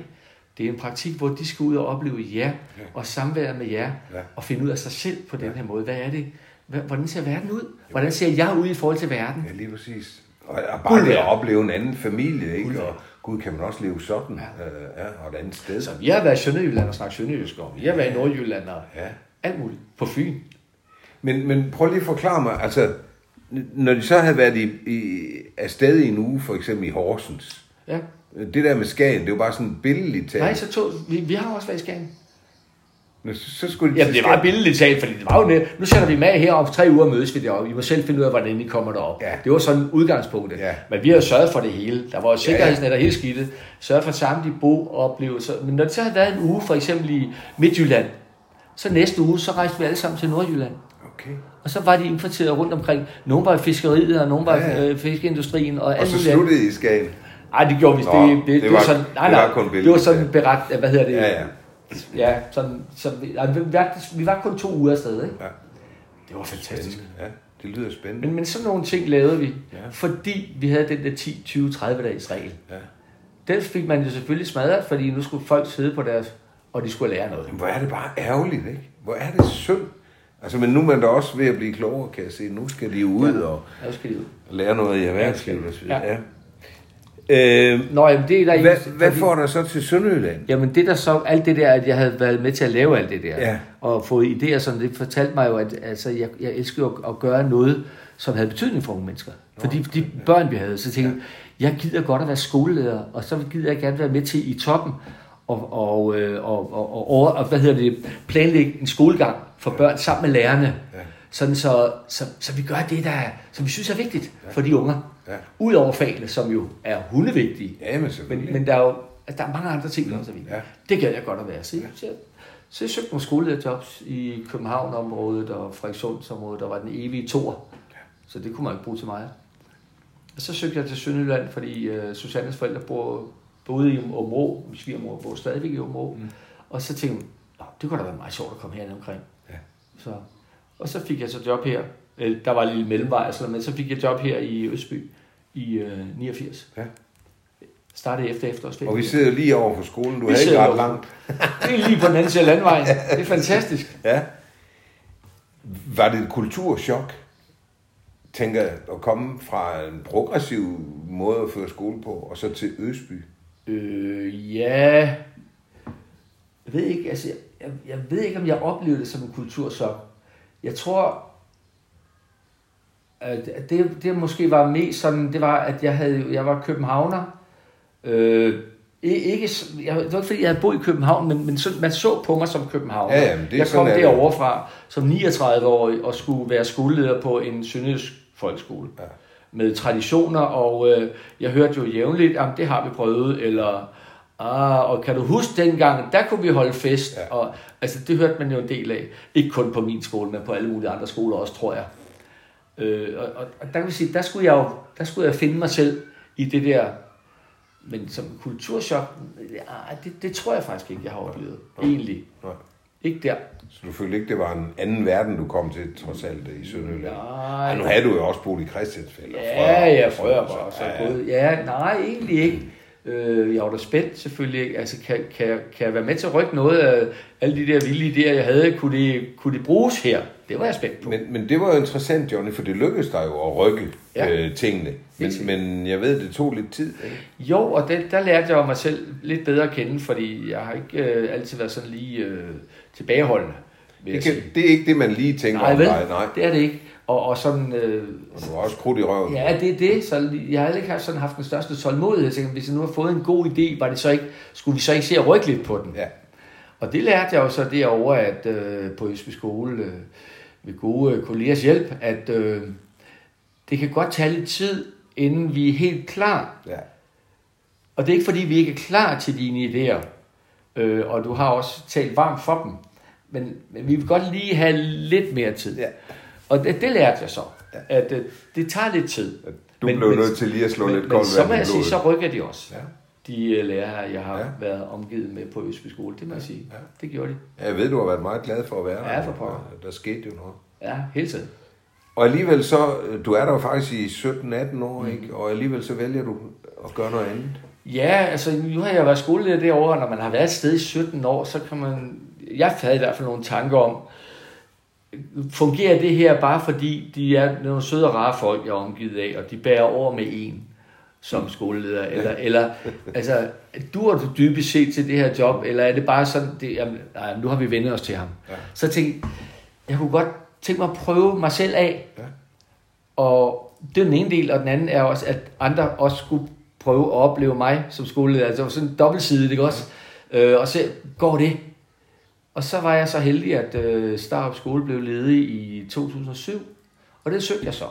det er en praktik, hvor de skal ud og opleve jer, Ja. og samvære med jer, Ja. og finde ud af sig selv på den her måde. Hvad er det? Hvordan ser verden ud? Hvordan ser jeg ud i forhold til verden? Ja, lige præcis. Og, bare Guld det at opleve en anden familie, ikke? Guld Og gud, kan man også leve sådan, ja, øh, ja og et andet sted. Så vi har været i Sønderjylland og snakket sønderjysk, og vi har været i Nordjylland og Ja. alt muligt. På Fyn. Men, men prøv lige at forklare mig, altså, når de så havde været i, i, afsted i en uge, for eksempel i Horsens, Ja. Det der med Skagen, det var bare sådan billedligt talt. Nej, så tog, vi, vi har også været i Skagen. Nå, så, så skulle de Jamen, det var billedligt talt, fordi det var jo net. Nu sætter vi med her om tre uger mødes vi deroppe. I må selv finde ud af, hvordan I kommer derop. Ja. Det var sådan udgangspunktet. Ja. Men vi har jo sørget for det hele. Der var jo sikkerhedsnet Ja, og hele skidtet. Sørget for samtlige booplevelser. Men når det så har været en uge, for eksempel i Midtjylland, så næste uge, så rejste vi alle sammen til Nordjylland. Okay. Og så var de indkvarteret rundt omkring. Nogle var i fiskeriet, og nogle var Ja, i ja. øh, fiskeindustrien. Og, Og så sluttede I i Skagen. Ej, det gjorde vi. Nå, det, det, det det, var- sådan, nej, det var nej, kun det var sådan ja. beret, hvad hedder det? Ja, ja. Ja, sådan, så vi, nej, vi, var, vi var kun to uger afsted, ikke? Ja. Det var fantastisk. Ja, det lyder spændende. Men, men sådan nogle ting lavede vi, Ja. ja. fordi vi havde den der 10, 20, 30 dages regel. Ja. Den fik man jo selvfølgelig smadret, fordi nu skulle folk sidde på deres, og de skulle lære noget. Men hvor er det bare ærgerligt, ikke? Hvor er det synd. Altså, men nu er man da også ved at blive klogere, kan jeg se. Nu skal de ud og Ja, skal de ud. lære noget i erhvervslivet. Ja. Ja. Øh, Nå, jamen det er der hvad, ikke- hvad fordi- får der så til Sønderjylland? Jamen det der så, alt det der, at jeg havde været med til at lave alt det der, Ja. og fået idéer, som det fortalte mig jo, at altså, jeg, jeg elsker jo at, at gøre noget, som havde betydning for unge mennesker. Fordi de børn, vi havde, så tænkte jeg, jeg gider godt at være skoleleder, og så gider jeg gerne være med til i toppen, og, og, øh, og, og, og, og, og hvad hedder det, planlægge en skolegang for børn sammen med lærerne. Ja. Sådan så, så, så vi gør det, der, er- som vi synes er vigtigt for de unger. Ja. Udover fagene, som jo er hundevigtige. Ja, men. Men, men der er jo altså, der er mange andre ting, der også er vigtige. Ja. Det gad jeg godt at være. Så, ja. så, så jeg søgte nogle skolelederjobs i København-området og Frederikssundsområdet, der var den evige tor. Så det kunne man ikke bruge til mig. Og så søgte jeg til Sønderjylland, fordi uh, Susannes forældre bor, boede i Områ, min svigermor bor stadigvæk i Områ. Mm. Og så tænkte jeg, "Nå, det kunne da være meget sjovt at komme herned omkring. Ja. Så, og så fik jeg så job her. Der var en lille mellemvej, men så fik jeg job her i Østby i uh, 89. Ja. Startede efter efterårsferien. Og vi sidder lige over for skolen. Du Vi er ikke ret langt. Det er lige på den anden side af landvejen. Det er fantastisk. Ja. Var det et kulturschok, tænker jeg, at komme fra en progressiv måde at føre skole på, og så til Østby? Øh, ja... Jeg ved ikke, altså, jeg, jeg ved ikke, om jeg oplevede det som en kultursok. Jeg tror, det, det måske var mest sådan, det var, at jeg, havde, jeg var københavner, øh, Ikke, jeg, det var ikke fordi, jeg havde boet i København, men, men så, man så på mig som København. Ja, jamen, det jeg sådan, kom er derovre fra som 39-årig og skulle være skoleleder på en sønderjysk folkeskole. Ja. Med traditioner, og øh, jeg hørte jo jævnligt, at det har vi prøvet, eller ah, og kan du huske dengang, der kunne vi holde fest. Ja. Og, altså, det hørte man jo en del af. Ikke kun på min skole, men på alle mulige andre skoler også, tror jeg. Øh, og, og, og der kan vi sige, der skulle jeg jo der skulle jeg finde mig selv i det der men som kulturschok, ja, det, det tror jeg faktisk ikke, jeg har oplevet. Egentlig. Nej. Ikke der. Så du følte ikke, det var en anden verden, du kom til, trods alt, i Sønderjylland? Nej. Ja, nu havde du jo også boet i Christiansfeld. og Ja, ja, og frøer noget, bare. Så ja, ja. både, ja, nej, egentlig ikke. Øh, jeg var da spændt selvfølgelig. Altså, kan, kan, jeg- kan jeg være med til at rykke noget af alle de der vilde idéer, jeg havde? Kunne det, kunne det bruges her? Det var jeg spændt på. Men, men det var jo interessant, Johnny, for det lykkedes dig jo at rykke Ja. øh, tingene. Men, men jeg ved, det tog lidt tid. Ikke? Jo, og det, der lærte jeg mig selv lidt bedre at kende, fordi jeg har ikke øh, altid været sådan lige øh, tilbageholdende. Det, kan, det er ikke det, man lige tænker Nej, om vel? dig. Nej, Det er det ikke. Og, og sådan, øh, og du har også krudt i røven. ja, det er det. Så jeg har ikke sådan haft den største tålmodighed. Jeg tænkte, hvis jeg nu har fået en god idé, var det så ikke, skulle vi så ikke se at rykke lidt på den? Ja. Og det lærte jeg jo så derovre, at øh, på Østby Skole, øh, ved gode øh, kollegers hjælp, at øh, det kan godt tage lidt tid, inden vi er helt klar. ja. Og det er ikke fordi, vi ikke er klar til dine idéer, øh, og du har også talt varmt for dem. Men, men vi vil godt lige have lidt mere tid. Ja. Og det, det lærte jeg så, at øh, det tager lidt tid. Du men, blev nødt til lige at slå men, lidt men koldt så må jeg sige, så rykker de også. Ja. De øh, lærere, jeg har Ja. ja. været omgivet med på Østby Skole, det må jeg sige. Ja. Det gjorde de. Jeg ved, du har været meget glad for at være Ja, der. for pokker. Der skete jo noget. Ja, hele tiden. Og alligevel så, du er der jo faktisk i 17-18 år, Mm. ikke? Og alligevel så vælger du at gøre noget andet. Ja, altså nu har jeg været skoleleder derovre, og når man har været et sted i 17 år, så kan man... Jeg havde i hvert fald nogle tanker om, fungerer det her bare fordi de er nogle søde og rare folk, jeg er omgivet af, og de bærer over med en som skoleleder, eller, eller altså, du du dybest set til det her job, eller er det bare sådan, det, jamen, nej, nu har vi vendt os til ham. Ja. Så tænkte jeg, kunne godt tænke mig at prøve mig selv af, Ja. og det er den ene del, og den anden er også, at andre også skulle prøve at opleve mig som skoleleder. Altså det sådan en dobbeltsidigt, ikke også? Øh, og så går det. Og så var jeg så heldig, at øh, Starup Skole blev ledig i 2007, og det søgte jeg så.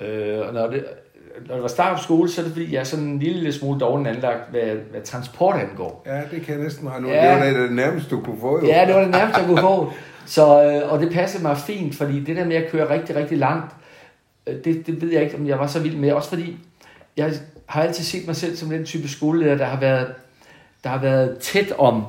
Øh, og når det, når det var Starup Skole, så er det fordi, jeg er sådan en lille smule dårligt anlagt, hvad, hvad transport angår. Ja, det kan jeg næsten regne ud. Ja. Det var det nærmeste, du kunne få jo. Ja, det var det nærmeste, jeg kunne få. Så, øh, og det passede mig fint, fordi det der med at køre rigtig, rigtig langt, øh, det, det ved jeg ikke, om jeg var så vild med. Også fordi, jeg har altid set mig selv som den type skoleleder, der har været, der har været tæt om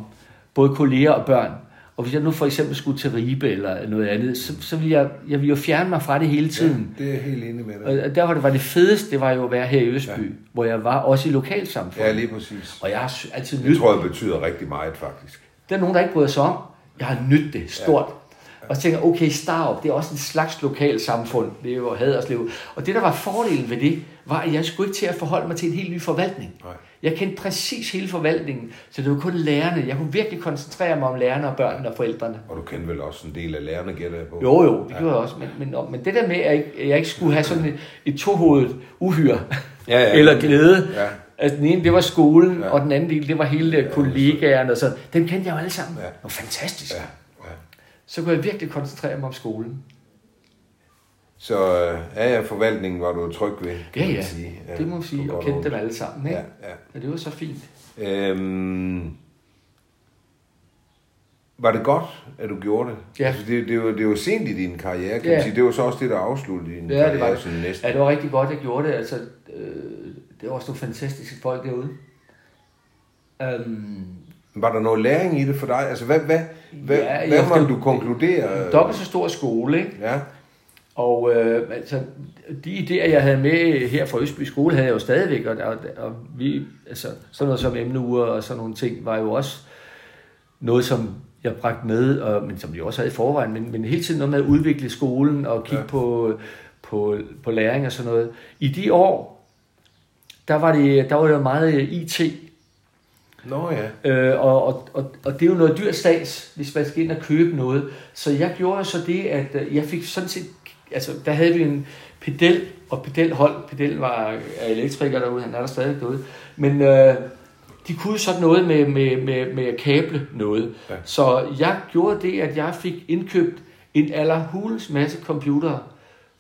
både kolleger og børn. Og hvis jeg nu for eksempel skulle til Ribe eller noget andet, så, så ville jeg, jeg ville jo fjerne mig fra det hele tiden. Det er jeg helt enig med dig. Og der var det, var det fedeste, det var jo at være her i Østby, ja. hvor jeg var også i lokalsamfundet. Ja, lige præcis. Og jeg har altid Det nydt tror jeg betyder rigtig meget, faktisk. der er nogen, der ikke bryder sig om. Jeg har nydt det stort. Ja. Og så tænker okay, Starup, det er også en slags lokalsamfund. Det er jo Haderslev. Og det, der var fordelen ved det, var, at jeg skulle ikke til at forholde mig til en helt ny forvaltning. Nej. Jeg kendte præcis hele forvaltningen, så det var kun lærerne. Jeg kunne virkelig koncentrere mig om lærerne og børnene og forældrene. Og du kender vel også en del af lærerne, gætter jeg på. Jo, jo, det gjorde jeg også. Men, men, men det der med, at jeg ikke, jeg ikke skulle have sådan et, et tohovedet uhyre, Ja, ja. eller glæde. Ja. Altså, den ene, det var skolen, Ja. ja. og den anden del, det var hele ja, kollegaerne. Og så. Dem kendte jeg jo alle sammen. Ja. Det var fantastisk. Ja, Ja. ja. Så kunne jeg virkelig koncentrere mig om skolen. Så øh, ja, ja, forvaltningen var du tryg ved, kan Ja, ja, sige. det må man sige. Og kendte dem alle sammen. Ikke? Ja, ja. Ja, det var så fint. Øhm, var det godt, at du gjorde det? Ja. Altså, det, det, var, det var sent i din karriere, kan Ja. man sige. Det var så også det, der afsluttede din Ja, det karriere var det. sådan næsten. Ja, det var rigtig godt, jeg gjorde det. Altså, øh, det var også nogle fantastiske folk derude. Øhm, Var der noget læring i det for dig? Altså, hvad, hvad, hvad, Ja, ja, hvad må du konkludere? dobbelt så stor skole, ikke? Ja, Og øh, altså, de idéer, jeg havde med her fra Østby Skole, havde jeg jo stadigvæk, og, og, og vi, altså, sådan noget som emneuger og sådan nogle ting, var jo også noget, som jeg bragte med, og, men som vi også havde i forvejen, men, men hele tiden noget med at udvikle skolen og kigge Ja. på, på, på læring og sådan noget. I de år, der var det, der var det meget IT, nå ja. Øh, og, og, og, og det er jo noget dyrt stats, hvis man skal ind og købe noget. Så jeg gjorde så det, at øh, jeg fik sådan set... Altså, der havde vi en pedel, og pedelhold. Pedel var er elektriker derude, han er der stadig derude. Men øh, de kunne sådan noget med, med, med, med at kable noget. Ja. Så jeg gjorde det, at jeg fik indkøbt en allerhules masse computere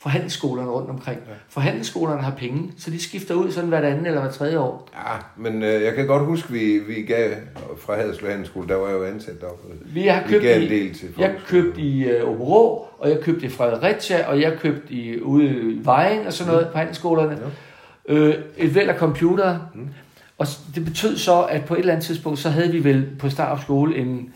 fra handelsskolerne rundt omkring. Ja. For handelsskolerne har penge, så de skifter ud sådan hvert andet eller hvert tredje år. Ja, men øh, jeg kan godt huske, vi, vi gav fra Haderslev Handelsskole, der var jeg jo ansat deroppe. Vi har Vi købt gav en i, del til jeg købte i uh, Oberå, og jeg købte i Fredericia, og jeg købte i, ude i Vejen og sådan noget på handelsskolerne. Ja. Øh, et væld af computere. Mm. Og det betød så, at på et eller andet tidspunkt, så havde vi vel på Starup skole en,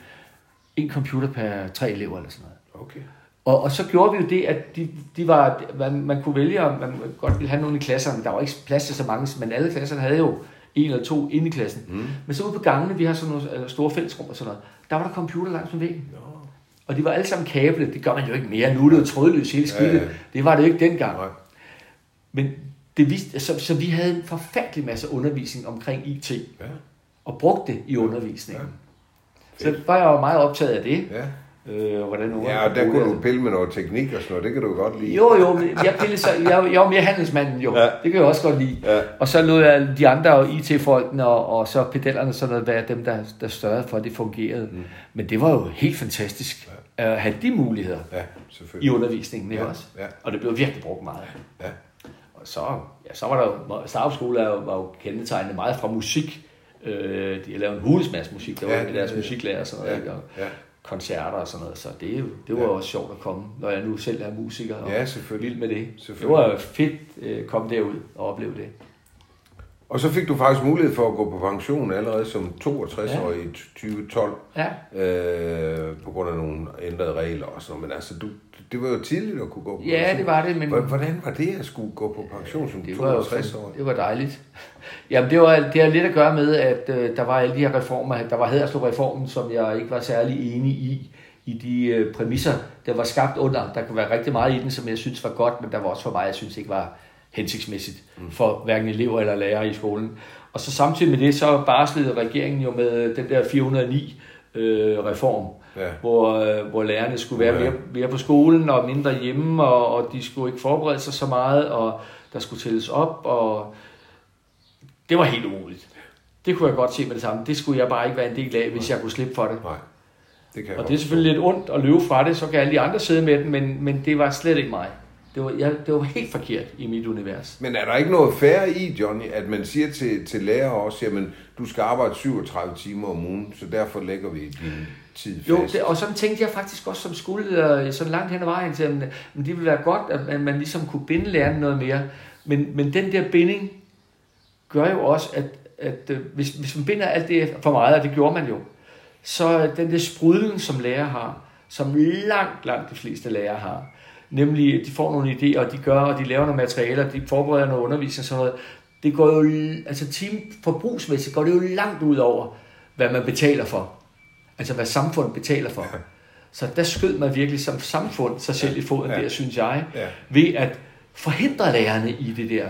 en computer per tre elever eller sådan noget. Okay. Og, og så gjorde vi jo det, at de, de var, man, man kunne vælge, om man godt ville have nogen i klasserne, der var ikke plads til så mange, men alle klasserne havde jo en eller to inde i klassen. Mm. Men så ude på gangene, vi har sådan nogle store fællesrum og sådan noget, der var der computer langs med væggen. Og de var alle sammen kablet, det gør man jo ikke mere, nu er det jo trådløs hele skidtet. Ja, ja. Det var det jo ikke dengang. Nej. Men det viste, så, så vi havde en forfærdelig masse undervisning omkring IT, Ja. og brugte det i undervisningen. Så var jeg jo meget optaget af det. Ja. Øh, hvordan ungerne ja, og der kunne du pille med noget teknik og sådan noget. Det kan du godt lide. Jo, jo, jeg, pillede så, jeg, jeg var mere handelsmanden jo. Ja. Ja. Det kan jeg også godt lide. Ja. Og så lod jeg de andre IT-folkene og, og så pedellerne sådan noget være dem, der, der størrede for, at det fungerede. Mm. Men det var jo helt fantastisk ja. at have de muligheder Ja, i undervisningen ikke Ja, også. ja. Og det blev virkelig brugt meget. Ja. Og så, ja, så var der jo, Starup skole var jo kendetegnet meget fra musik. Øh, de lavet en hulens masse musik, der Ja, var med deres ja, ja. musiklærer og sådan noget. Ja? Og ja. Koncerter og sådan noget. Så det, jo- det var Ja. ja. også sjovt at komme, når jeg nu selv er musiker og Ja, selvfølgelig. vild med det. Det Selvfølgelig. var jo fedt at øh, komme derud og opleve det. Og så fik du faktisk mulighed for at gå på pension allerede som 62-årig i 2012. Ja, Øh, på grund af nogle ændrede regler og sådan noget. Men altså, du, det var jo tidligt at kunne gå på ja det var det, men Hvor- Hvordan var det at skulle gå på pension som det var jo 62 år? det var dejligt. Jamen det, var, det har lidt at gøre med, at øh, der var alle de her reformer. Der var Haderslev-reformen, som jeg ikke var særlig enig i, i de øh, præmisser, der var skabt under. Der kunne være rigtig meget i den, som jeg synes var godt, men der var også for mig, jeg synes ikke var hensigtsmæssigt for hverken elever eller lærere i skolen. Og så samtidig med det, så barslede regeringen jo med den der 409 øh, reform, Ja. hvor, øh, hvor lærerne skulle være Ja. mere, mere på skolen og mindre hjemme, og, og de skulle ikke forberede sig så meget, og der skulle tælles op, og det var helt umuligt. Det kunne jeg godt se med det samme. Det skulle jeg bare ikke være en del af, hvis jeg kunne slippe for det. Nej, det kan Og det er selvfølgelig lidt ondt at løbe fra det, så kan alle de andre sidde med den, men, men det var slet ikke mig. Det var, jeg, det var helt forkert i mit univers. Men er der ikke noget færre i, Johnny, at man siger til, til lærer også, jamen, du skal arbejde 37 timer om ugen, så derfor lægger vi din tid fast. Jo, det, og sådan tænkte jeg faktisk også som skoleleder, sådan langt hen ad vejen til, at men det ville være godt, at man, man ligesom kunne binde lærerne noget mere. Men, men den der binding gør jo også, at, at øh, hvis, hvis man binder alt det for meget, og det gjorde man jo, så den der sprudlen, som lærer har, som langt, langt de fleste lærere har, nemlig at de får nogle idéer, og de gør, og de laver nogle materialer, de forbereder noget undervisning og sådan noget, det går jo, altså team forbrugsmæssigt går det jo langt ud over, hvad man betaler for. Altså hvad samfundet betaler for. Så der skød man virkelig som samfund sig selv i foden Ja. der, synes jeg, Ja. ved at forhindre lærerne i det der.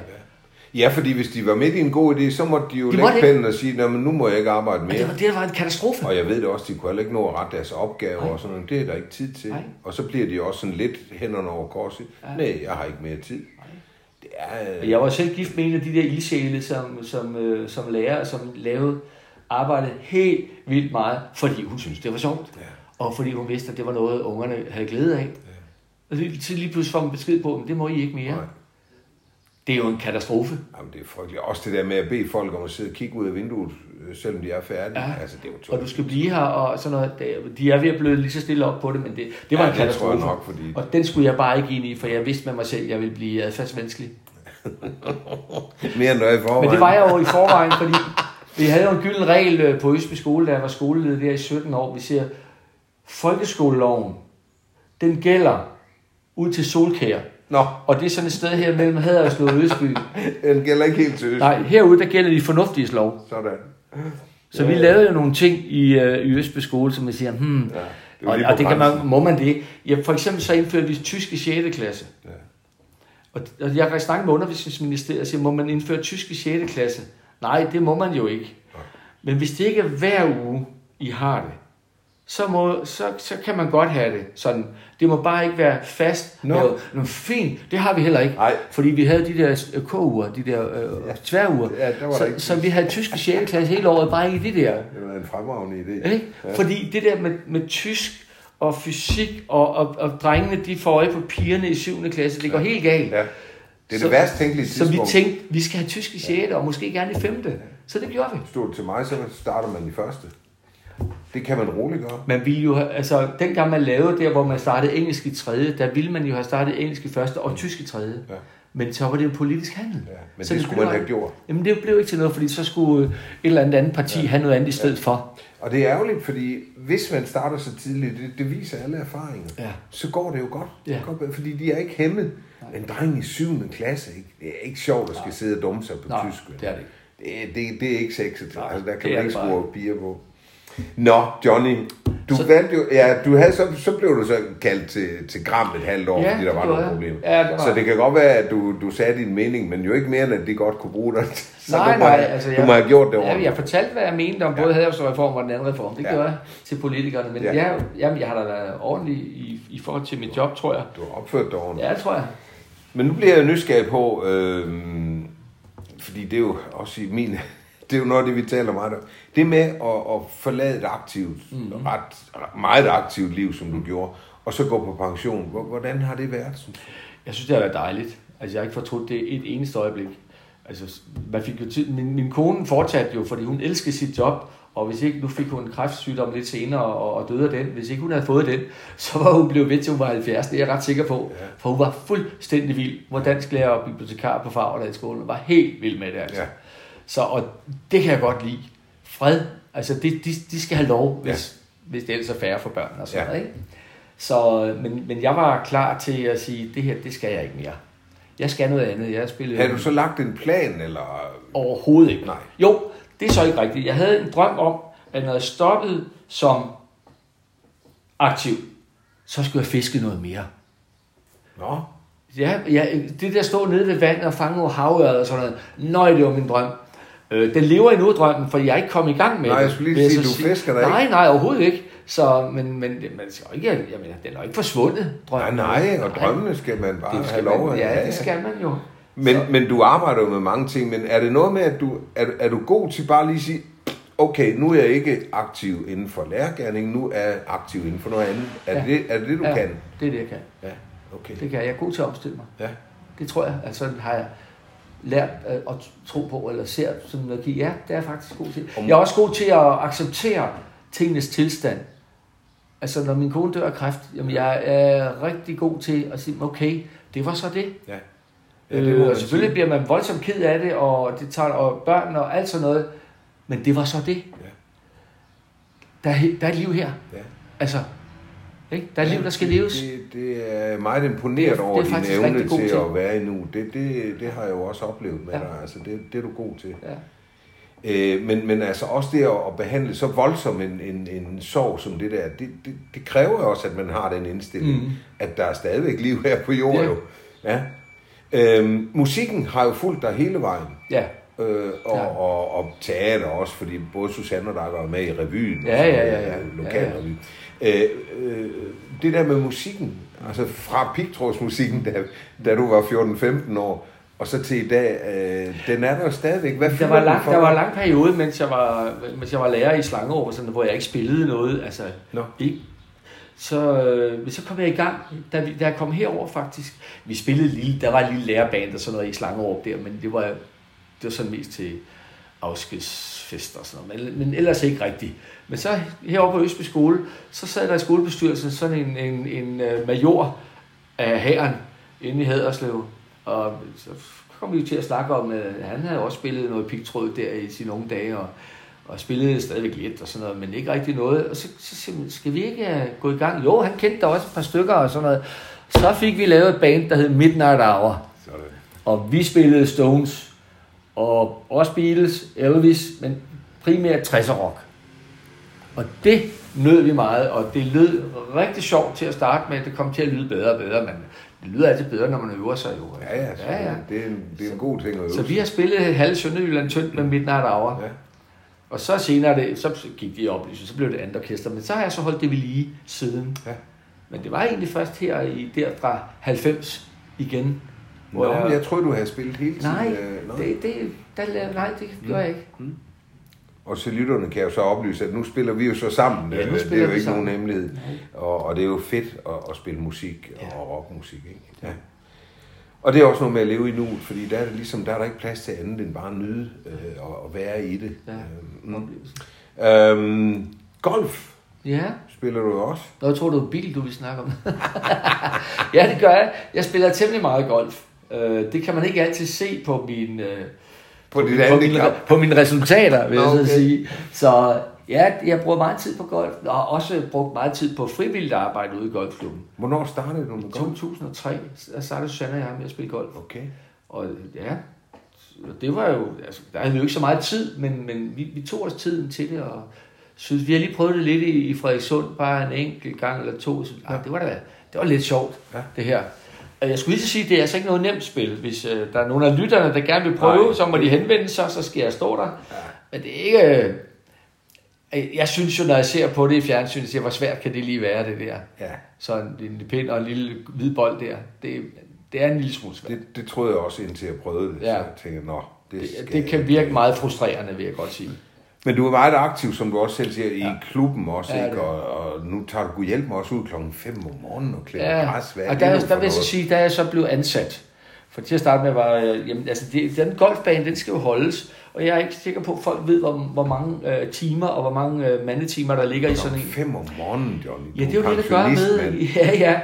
Ja, fordi hvis de var midt i en god idé, så måtte de jo De lægge pennen og sige, "Nå, men nu må jeg ikke arbejde Og mere. det var, det var en katastrofe. Og jeg ved det også, de kunne heller ikke nå at rette deres opgaver Nej. og sådan noget. Det er der ikke tid til. Nej. Og så bliver de også sådan lidt hænderne over korset. Ja. Nej, jeg har ikke mere tid. Det er... Jeg var selv gift med en af de der ildsjæle, som, som, øh, som lærer, som lavede arbejdet helt vildt meget, fordi hun syntes, det var sjovt. Ja. Og fordi hun vidste, at det var noget, ungerne havde glæde af. Og lige, til lige pludselig får man besked på, at det må I ikke mere. Nej. Det er jo en katastrofe. Jamen, det er frygteligt. Også det der med at bede folk om at sidde og kigge ud af vinduet, øh, selvom de er færdige. Ja. Altså, det er jo Og du skal blive her, og sådan noget. De er ved at blive lige så stille op på det, men det, det var Ja, en det tror katastrofe. jeg nok, fordi- Og den skulle jeg bare ikke ind i, for jeg vidste med mig selv, at jeg ville blive adfærdsvanskelig. Mere end i forvejen. Men det var jeg jo i forvejen, fordi vi havde jo en gylden regel øh, på Østby Skole, da jeg var skoleleder der i 17 år. Vi siger, folkeskoleloven, den gælder ud til Solkær. Nå, Og det er sådan et sted her mellem Haderslev og Østby. den gælder ikke helt til Øst. Nej, herude der gælder de fornuftige lov. Sådan. Så vi lavede jo nogle ting i, øh, i Østby Skole, som man siger, hmm, Ja, det og, og det kan man, må man det? Ja, for eksempel så indførte vi tysk i 6. klasse. Ja. Og, og jeg kan snakke med undervisningsministeriet og sige, må man indføre tysk i 6. klasse? Nej, det må man jo ikke. Men hvis det ikke er hver uge, I har det, så, må, så, så kan man godt have det sådan. Det må bare ikke være fast. Nå. lavet. Nå, fint, det har vi heller ikke. Nej. Fordi vi havde de der øh, K-uger, de der øh, ja. tværuger. Ja, så, ikke- så vi havde tysk i 6. klasse hele året, bare ikke i det der. Det var en fremragende idé. Ikke? Ja. Fordi det der med, med tysk og fysik, og, og, og drengene, de får øje på pigerne i 7. klasse, det går helt galt. Ja. Det er Så- det værst tænkelige Så vi tidspunkt. tænkte, vi skal have tysk i 6. og måske gerne i 5. Så det gjorde vi. Stod det til mig, så starter man i første. Det kan man roligt gøre. Man ville jo, altså dengang man lavede der, hvor man startede engelsk i 3. der ville man jo have startet engelsk i første og tysk i 3. Ja. Men så var det en politisk handel. Ja, men så det skulle man have gjort. Jamen det blev ikke til noget, fordi så skulle et eller andet andet parti ja. have noget andet i stedet ja. for. Og det er ærgerligt, fordi hvis man starter så tidligt, det, det viser alle erfaringer, Ja. så går det jo godt. Ja. Det går, fordi de er ikke hæmmet. En dreng i 7. klasse, ikke? det er ikke sjovt at skal sidde og dumme sig på Nej, tysk. det er det ikke. Det, det, det er ikke sexet. Altså, der kan man ikke skrue piger på. Nå, Johnny, du Så- valgte jo, ja, du havde, så, så blev du så kaldt til, til Gram et halvt år, Ja, fordi der var nogle problemer. Ja, det var- Så det kan godt være, at du, du sagde din mening, men jo ikke mere, end at de godt kunne bruge dig. Så nej, du må, nej, altså du jeg, må have gjort det ja, ordentligt. jeg fortalte, hvad jeg mente om både reform og den anden reform. Det Ja. gjorde jeg til politikerne. Men Ja. ja. jeg, jamen, jeg har da været ordentlig i, i forhold til mit job, tror jeg. Du har opført dig ordentligt. Ja, tror jeg. Men nu bliver jeg nysgerrig på, øh, fordi det er jo også i min, det er jo noget af det, vi taler meget om. Det med at, at forlade et aktivt, mm. ret, meget aktivt liv, som du gjorde, og så gå på pension. Hvor- Hvordan har det været? synes du? Jeg synes, det har været dejligt. Altså, jeg har ikke fortrudt det et eneste øjeblik. Altså, man fik jo tid, min, min kone fortsatte jo, fordi hun elskede sit job, og hvis ikke, nu fik hun en kræftsygdom lidt senere og, og døde af den. Hvis ikke hun havde fået den, så var hun blevet ved til hun var 70. Det er jeg ret sikker på. Ja. For hun var fuldstændig vild. Hun var dansklærer og bibliotekar på Fagerdalsskolen. Hun var helt vild med det, altså. Ja. Så, og det kan jeg godt lide. Fred, altså det, de, de skal have lov, hvis, ja. hvis det ellers er færre for børn og sådan Ja. noget, ikke? Så, men, men jeg var klar til at sige, det her, det skal jeg ikke mere. Jeg skal noget andet. Jeg har spillet Har du så lagt en plan, eller... overhovedet ikke. Nej. Jo, det er så ikke rigtigt. Jeg havde en drøm om, at når jeg stoppede som aktiv, så skulle jeg fiske noget mere. Nå, Ja, ja, det der stå nede ved vandet og fange nogle havørred og sådan noget. Nøj, det var min drøm. Øh, den lever endnu drømmen, for jeg er ikke kommet i gang med Nej, det. jeg skulle lige sige, du fisker da Nej, ikke. nej, overhovedet ikke. Så, men, men, men skal ikke, jeg mener, den er jo ikke forsvundet, nej, drømmen. nej, og drømmene skal man bare det have skal lov man, at ja, have. det skal man jo. Men, Så- men du arbejder jo med mange ting, men er det noget med, at du er, er du god til bare lige at sige, okay, nu er jeg ikke aktiv inden for lærergærning, nu er jeg aktiv inden for noget andet. Er, Ja. det, er det det, du ja, kan? det er det, jeg kan. Ja, okay. Det kan jeg. Jeg er god til at omstille mig. Ja. Det tror jeg. Altså har jeg lært øh, at tro på, eller ser som noget Ja, det er jeg faktisk god til. Om- Jeg er også god til at acceptere tingenes tilstand. Altså, når min kone dør af kræft, jamen, jeg er rigtig god til at sige, okay, det var så det. Ja. Ja, det øh, og selvfølgelig sige. bliver man voldsomt ked af det, og det tager og børn og alt sådan noget. Men det var så det. Ja. Der, er, der er et liv her. Ja. Altså, ikke? der er et liv, der skal leves. Det, det er meget imponeret Det er- over det din evne til til. at være i nu. Det, det, det har jeg jo også oplevet med Ja. dig. Altså, det, det er du god til. Ja. Øh, men, men altså også det at, behandle så voldsom en, en, en sorg som det der, det, det, det kræver jo også, at man har den indstilling, Mhm. at der er stadigvæk liv her på jorden Ja. jo. Ja. Øhm, musikken har jo fulgt dig hele vejen. ja. Øh, og, Ja. og, og teater også, fordi både Susanne og dig var med i revyen. og Ja, sådan ja, noget, ja, ja. øh. Øh, øh, det der med musikken, altså fra pigtrådsmusikken, da, da du var 14-15 år, og så til i dag, øh, den er der jo stadigvæk. Hvad Der var, lang, der var en lang periode, mens jeg var, mens jeg var lærer i Slangerup, sådan, hvor jeg ikke spillede noget. Altså, Nå. ikke. Så, øh, så kom jeg i gang, da, vi, da jeg kom herover faktisk. Vi spillede lille, der var en lille lærerband og sådan noget i Slangerup der, men det var, det var sådan mest til afskedsfester og sådan noget, men, men ellers ikke rigtigt. Men så heroppe på Østby Skole, så sad der i skolebestyrelsen sådan en, en, en øh, major af hæren inde i Haderslev, og så kom vi jo til at snakke om, at han havde også spillet noget pigtråd der i sine unge dage, og, og spillede stadigvæk lidt og sådan noget, men ikke rigtig noget. Og så, så man, skal vi ikke øh, gå i gang? Jo, han kendte der også et par stykker og sådan noget. Så fik vi lavet et band, der hed Midnight Hour. Sådan. Og vi spillede Stones, og også Beatles, Elvis, men primært 60'er rock. Og det nød vi meget, og det lød rigtig sjovt til at starte med. Det kom til at lyde bedre og bedre, men det lyder altid bedre, når man øver sig jo. Ja, ja, ja, ja. Det, er en, det er en god ting at øve Så vi sig. har spillet halv Sønderjylland tyndt med Midnight Hour. Ja. Og så senere, det, så gik de i oplysning, så blev det andet orkester. Men så har jeg så holdt det ved lige siden. Ja. Men det var egentlig først her i der fra 90 igen. Nå, jeg, jeg troede, du havde spillet hele tiden. Nej, øh, det, det, der, nej, det gjorde jeg ikke. Og så lytterne kan jo så oplyse, at nu spiller vi jo så sammen. Ja, nu Øh, det er jo vi ikke sammen. nogen hemmelighed. Og, og det er jo fedt at, at spille musik Ja. og rockmusik. Ikke? Ja. Og det er også noget med at leve i nuet, fordi der er, det ligesom, der er der ikke plads til andet end bare at nyde øh, og, og være i det. Ja. Oplevelsen. øhm, golf Ja. spiller du også. Nå, jeg tror, det var bil, du ville snakke om. ja, det gør jeg. Jeg spiller temmelig meget golf. Øh, det kan man ikke altid se på min, øh, På på, mine, handicap. på mine resultater, vil Nå, jeg så okay. sige. Så ja, jeg bruger meget tid på golf, og har også brugt meget tid på frivilligt arbejde ude i golfklubben. Hvornår startede du med I golf? 2003, der startede Susanne og jeg med at spille golf. Okay. Og ja, det var jo, altså, der havde vi jo ikke så meget tid, men, men vi, vi tog os tiden til det, og synes, vi har lige prøvet det lidt i, i Frederikssund, bare en enkelt gang eller to, så, ja. det, var da, det var lidt sjovt, Ja. det her. Jeg skulle lige sige, det er altså ikke noget nemt spil. Hvis øh, der er nogle af lytterne, der gerne vil prøve, Nej. så må de henvende sig, så skal jeg stå der. Ja. Men det er ikke... Øh, jeg synes jo, når jeg ser på det i fjernsynet, siger, hvor svært kan det lige være, det der. Ja, Så en, en pind og en lille hvid bold der, det, det er en lille smule svært. det, det troede jeg også, indtil jeg prøvede det. Ja. Så jeg tænkte, nå, det, Det, det kan virke meget frustrerende, vil jeg godt sige. Men du er meget aktiv, som du også selv siger, i Ja. klubben også, Ja, det ikke? Og, og nu tager du hjælp mig også ud klokken 5 om morgenen og klipper Ja, græs. Hvad og det der, der, vil jeg så sige, da jeg så blev ansat, for til at starte med var, øh, jamen, altså det, den golfbane, den skal jo holdes, og jeg er ikke sikker på, at folk ved, hvor, hvor mange øh, timer og hvor mange øh, mandetimer, der ligger i sådan en. 5 om morgenen, Johnny. Ja, det er jo det, der gør med. Ja, ja.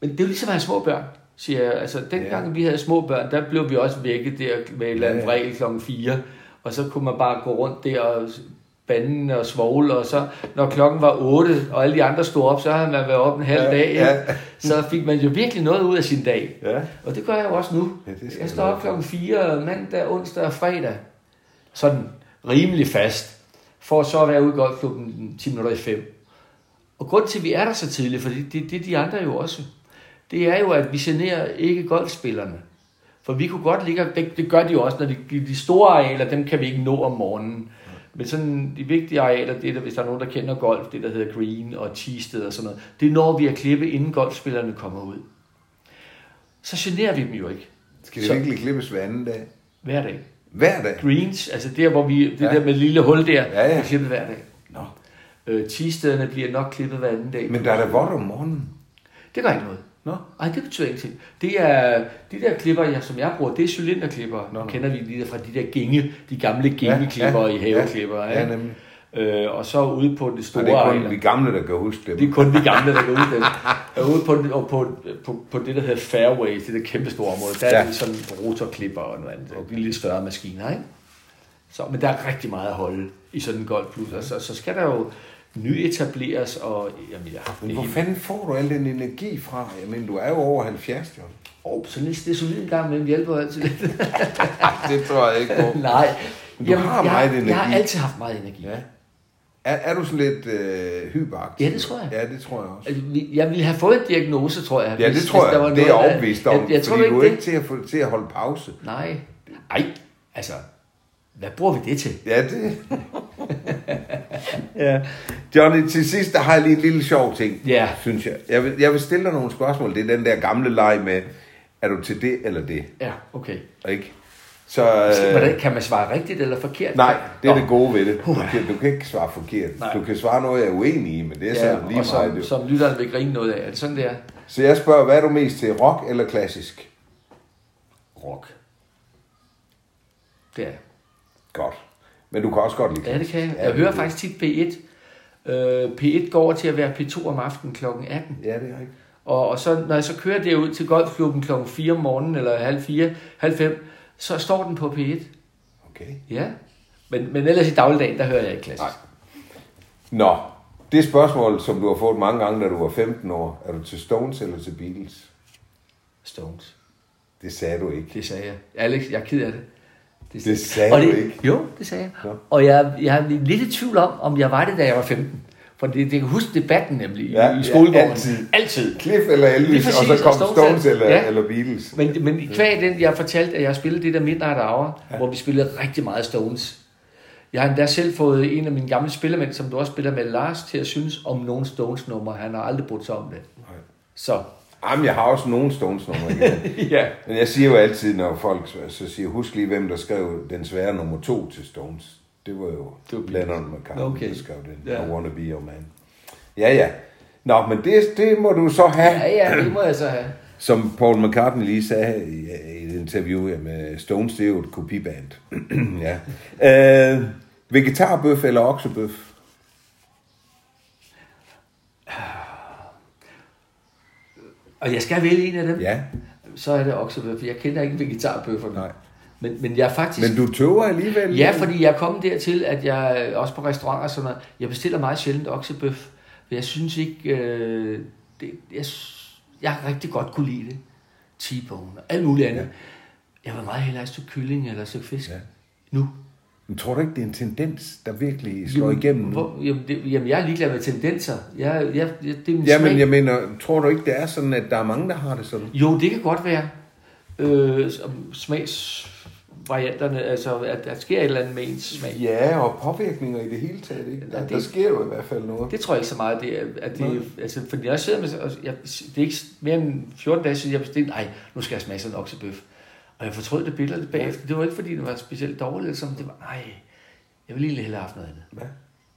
Men det er jo ligesom at have små børn, siger jeg. Altså, dengang Ja. vi havde små børn, der blev vi også vækket der med et eller andet Ja, klokken 4. Og så kunne man bare gå rundt der og banden og svogle, og så når klokken var 8, og alle de andre stod op, så havde man været op en halv Ja, dag. ja. Så fik man jo virkelig noget ud af sin dag. Ja. Og det gør jeg jo også nu. Ja, jeg står op klokken 4 mandag, onsdag og fredag. Sådan rimelig fast. For så at være ude i golfklubben 10 minutter i 5. Og grund til, at vi er der så tidligt, for det, det, det de andre jo også, det er jo, at vi generer ikke golfspillerne. For vi kunne godt ligge, det, det gør de jo også, når de, de store arealer, dem kan vi ikke nå om morgenen. Men sådan de vigtige arealer, det er der, hvis der er nogen, der kender golf, det der hedder green og teested og sådan noget, det når vi at klippe, inden golfspillerne kommer ud. Så generer vi dem jo ikke Skal det Så- virkelig klippes hver anden dag? hver dag. Hver dag? Greens, altså der, hvor vi, det Ja. der med et lille hul der, Ja, ja. klippet hver dag. Nå. Øh, Tistederne bliver nok klippet hver anden dag. Men der er da vådt om morgenen. Det gør ikke noget. Nå. Nej, det betyder ingenting. Det er, de der klipper, jeg, som jeg bruger, det er cylinderklipper. Nå, nå. kender vi lige fra de der gænge, de gamle gængeklipper Ja, ja, i haveklipper. Ja, ja nemlig. Øh, og så ude på det Og store det er kun areal. vi gamle, der kan huske det. Det er kun vi gamle, der går ud den. Og ude på, og på, på, på det, der hedder fairway, det der kæmpe store område, der er Ja. det sådan rotorklipper og noget andet. Okay. De lidt større maskiner, ikke? Så, men der er rigtig meget at holde i sådan en golfklub. Og så, så skal der jo nyetableres, og jamen, jeg har Men hvor fanden får du al den energi fra? Jeg mener, du er jo over 70, John. Oh, så lidt det er solid en gang, men hjælper altid lidt. Det tror jeg ikke på. Nej. Men du har jeg, meget energi. Jeg har altid haft meget energi. Ja. Er, er du sådan lidt øh, hyperaktiv? Ja, det tror jeg. Ja, det tror jeg også. Altså, vi- Jeg ville have fået en diagnose, tror jeg. Ja, det hvis- tror hvis der var jeg. Det er jeg overbevist om. Jeg, jeg tror ikke du er det. ikke til at, få, til at holde pause. Nej. Ej, altså, hvad bruger vi det til? Ja, det... ja. Johnny, til sidst, der har jeg lige en lille sjov ting, Ja. synes jeg. Jeg vil, jeg vil stille dig nogle spørgsmål. Det er den der gamle leg med, er du til det eller det? Ja, okay. Ikke? Så, øh, Hvordan, kan man svare rigtigt eller forkert? nej, det er Nå. det gode ved det. Du kan, du kan ikke svare forkert. Nej. Du kan svare noget, jeg er uenig i, men det er Ja, lige og meget. som, det. som lytteren vil grine noget af. Er det sådan, det er? Så jeg spørger, hvad er du mest til, rock eller klassisk? Rock. Det er. Godt. Men du kan også godt lide Ja, det kan jeg. klassisk. Jeg hører er faktisk tit P1. Øh, P1 går over til at være P2 om aftenen kl. 18. det. Ja, det er rigtigt. Og, og så, når jeg så kører derud til golfklubben kl. 4 om morgenen, eller halv 4, halv 5, så står den på P1. Okay. Ja. Men, men ellers i dagligdagen, der hører jeg ikke klassisk. Nej. Nå, det spørgsmål, som du har fået mange gange, da du var 15 år, er du til Stones eller til Beatles? Stones. Det sagde du ikke. Det sagde jeg. Alex, jeg er ked af det. Det sagde og du det, ikke. Jo, det sagde jeg. Nå. Og jeg, jeg er lidt i tvivl om, om jeg var det, da jeg var 15. For det, det kan huske debatten nemlig Ja, ja, ja, i skolegården. altid. altid. Cliff eller Elvis, Lige og præcis, så kom Stones Stones, er- eller, ja. eller Beatles. Men, men kvæg den, jeg fortalte, at jeg spillede det der Midnight Hour, ja. hvor vi spillede rigtig meget Stones. Jeg har endda selv fået en af mine gamle spillermænd, som du også spiller med, Lars, til at synes om nogle Stones-numre. Han har aldrig brugt sig om det. Nej. Så, Jamen, jeg har også nogle Stones numre igen. ja. Men jeg siger jo altid, når folk så siger, husk lige, hvem der skrev den svære nummer to til Stones. Det var jo Det var. Lennon McCartney, Okay. der skrev den. Ja. I wanna be your man. Ja, ja. Nå, men det, det må du så have. Ja, ja, det må jeg så have. Som Paul McCartney lige sagde i, et interview med Stones, det er jo et kopiband. ja. øh, vegetarbøf eller oksebøf? Og jeg skal vælge en af dem. Ja. Så er det oksebøf. Jeg kender ikke vegetarbøfferne. Nej. Men, men jeg er faktisk... Men du tøver alligevel? Ja, fordi jeg er kommet dertil, at jeg også på restauranter og sådan noget, jeg bestiller meget sjældent oksebøf. For jeg synes ikke, øh, det, jeg, jeg har rigtig godt kunne lide det. T-bone og alt muligt andet. Ja. Jeg vil meget hellere have et stykke kylling eller et stykke fisk. Ja. Nu. Men tror du ikke, det er en tendens, der virkelig slår igennem nu? Hvor, jamen, det, jamen, jeg er ligeglad med tendenser. Jeg, jeg, jeg, det er min Ja, men smag. jeg mener, tror du ikke, det er sådan, at der er mange, der har det sådan? Jo, det kan godt være. Øh, som smagsvarianterne, altså at der sker et eller andet med ens smag. Ja, og påvirkninger i det hele taget, ikke? Ja, Der, det- der sker jo i hvert fald noget. Det tror jeg ikke så meget, det er, at det, altså, fordi jeg sidder med, og jeg, det er ikke mere end 14 dage siden, jeg bestilte, nej, nu skal jeg smage sådan en oksebøf. Og jeg fortrød det billede bagefter. Det var ikke, fordi det var specielt dårligt, sådan. det var, nej, jeg ville egentlig hellere have haft noget andet. Ja.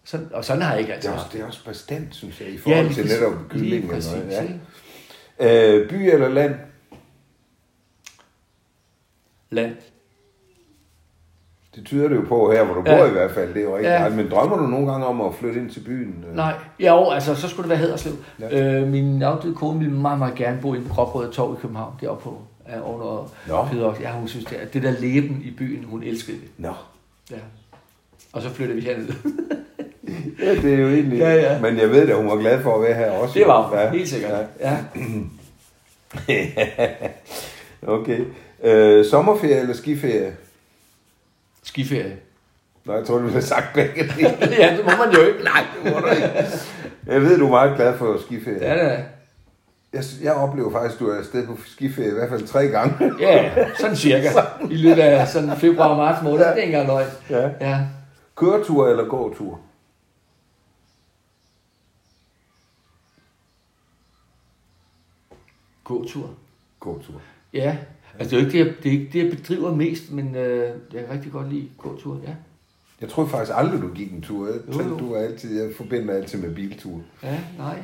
Sådan, og sådan har jeg ikke Det altid er, også, det er også bestandt, synes jeg, i forhold lige til netop kylling. præcis, noget, ja. øh, by eller land? Land. Det tyder det jo på her, hvor du Ja. bor i hvert fald. Det er jo rigtig Ja. ja. Men drømmer du nogle gange om at flytte ind til byen? Øh, Nej, ja, jo, altså, så skulle det være Haderslev. Ja. Ja. Øh, min afdøde kone ville meget, meget gerne bo inde på Gråbrød Torv i København, deroppe på ja, under Nå. Peder. Ja, hun synes, det, er, det der leben i byen, hun elskede det. Nå. Ja. Og så flyttede vi herned. Ja, det er jo egentlig... Ja, ja. Men jeg ved at hun var glad for at være her også. Det var hun, ja. helt sikkert. Ja. okay. Øh, sommerferie eller skiferie? Skiferie. Nå, jeg tror, du ville sagt begge dele. ja, det må man jo ikke. Nej, Det må du ikke. Jeg ved, du er meget glad for skiferie. er det. Jeg, jeg oplever faktisk, at du er afsted på skiferie i hvert fald tre gange. Ja, sådan cirka. I løbet af sådan februar og marts måned. Det er ikke engang løgn. Ja. Ja. Køretur eller gåtur? Gåtur. Gåtur. Ja. Altså, det er jo ikke det, jeg, det, er ikke det, jeg bedriver mest, men øh, jeg kan rigtig godt lide gåtur, ja. Jeg tror faktisk aldrig, du gik en tur. Jeg, Jo, du er altid, jeg forbinder altid med biltur. Ja, nej.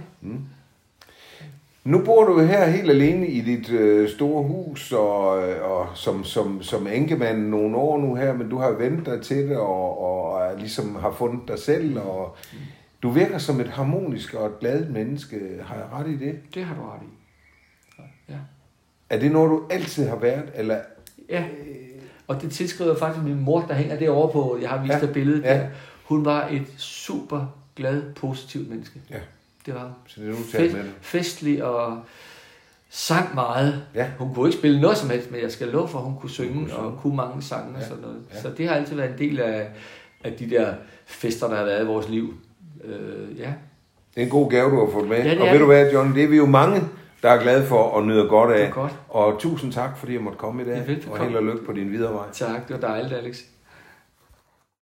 Nu bor du her helt alene i dit øh, store hus, og, øh, og som, som, som enkemand nogle år nu her, men du har vendt dig til det, og, og, og ligesom har fundet dig selv, og du virker som et harmonisk og et glad menneske. Har jeg ret i det? Det har du ret i. Er det noget, du altid har været, eller Ja. Og det tilskriver faktisk min mor, der hænger derovre på, jeg har vist Ja, dig billedet ja. der. Hun var et super glad, positivt menneske. Ja. Det var hun. Så det er nu taget med det. festlig og sang meget. Ja. Hun kunne ikke spille noget som helst, men jeg skal love for, at hun kunne synge, kunne kunne synge. og kunne mange sange og Ja. sådan noget. Ja. Så det har altid været en del af, af de der fester, der har været i vores liv. Øh, ja. Det er en god gave, du har fået med. Ja, det og er ved du det. hvad, John, det er vi jo mange, der er glade for og nyder godt af. Det er godt. Og tusind tak, fordi jeg måtte komme i dag. Og held og lykke på din videre vej. Tak, det var dejligt, Alex.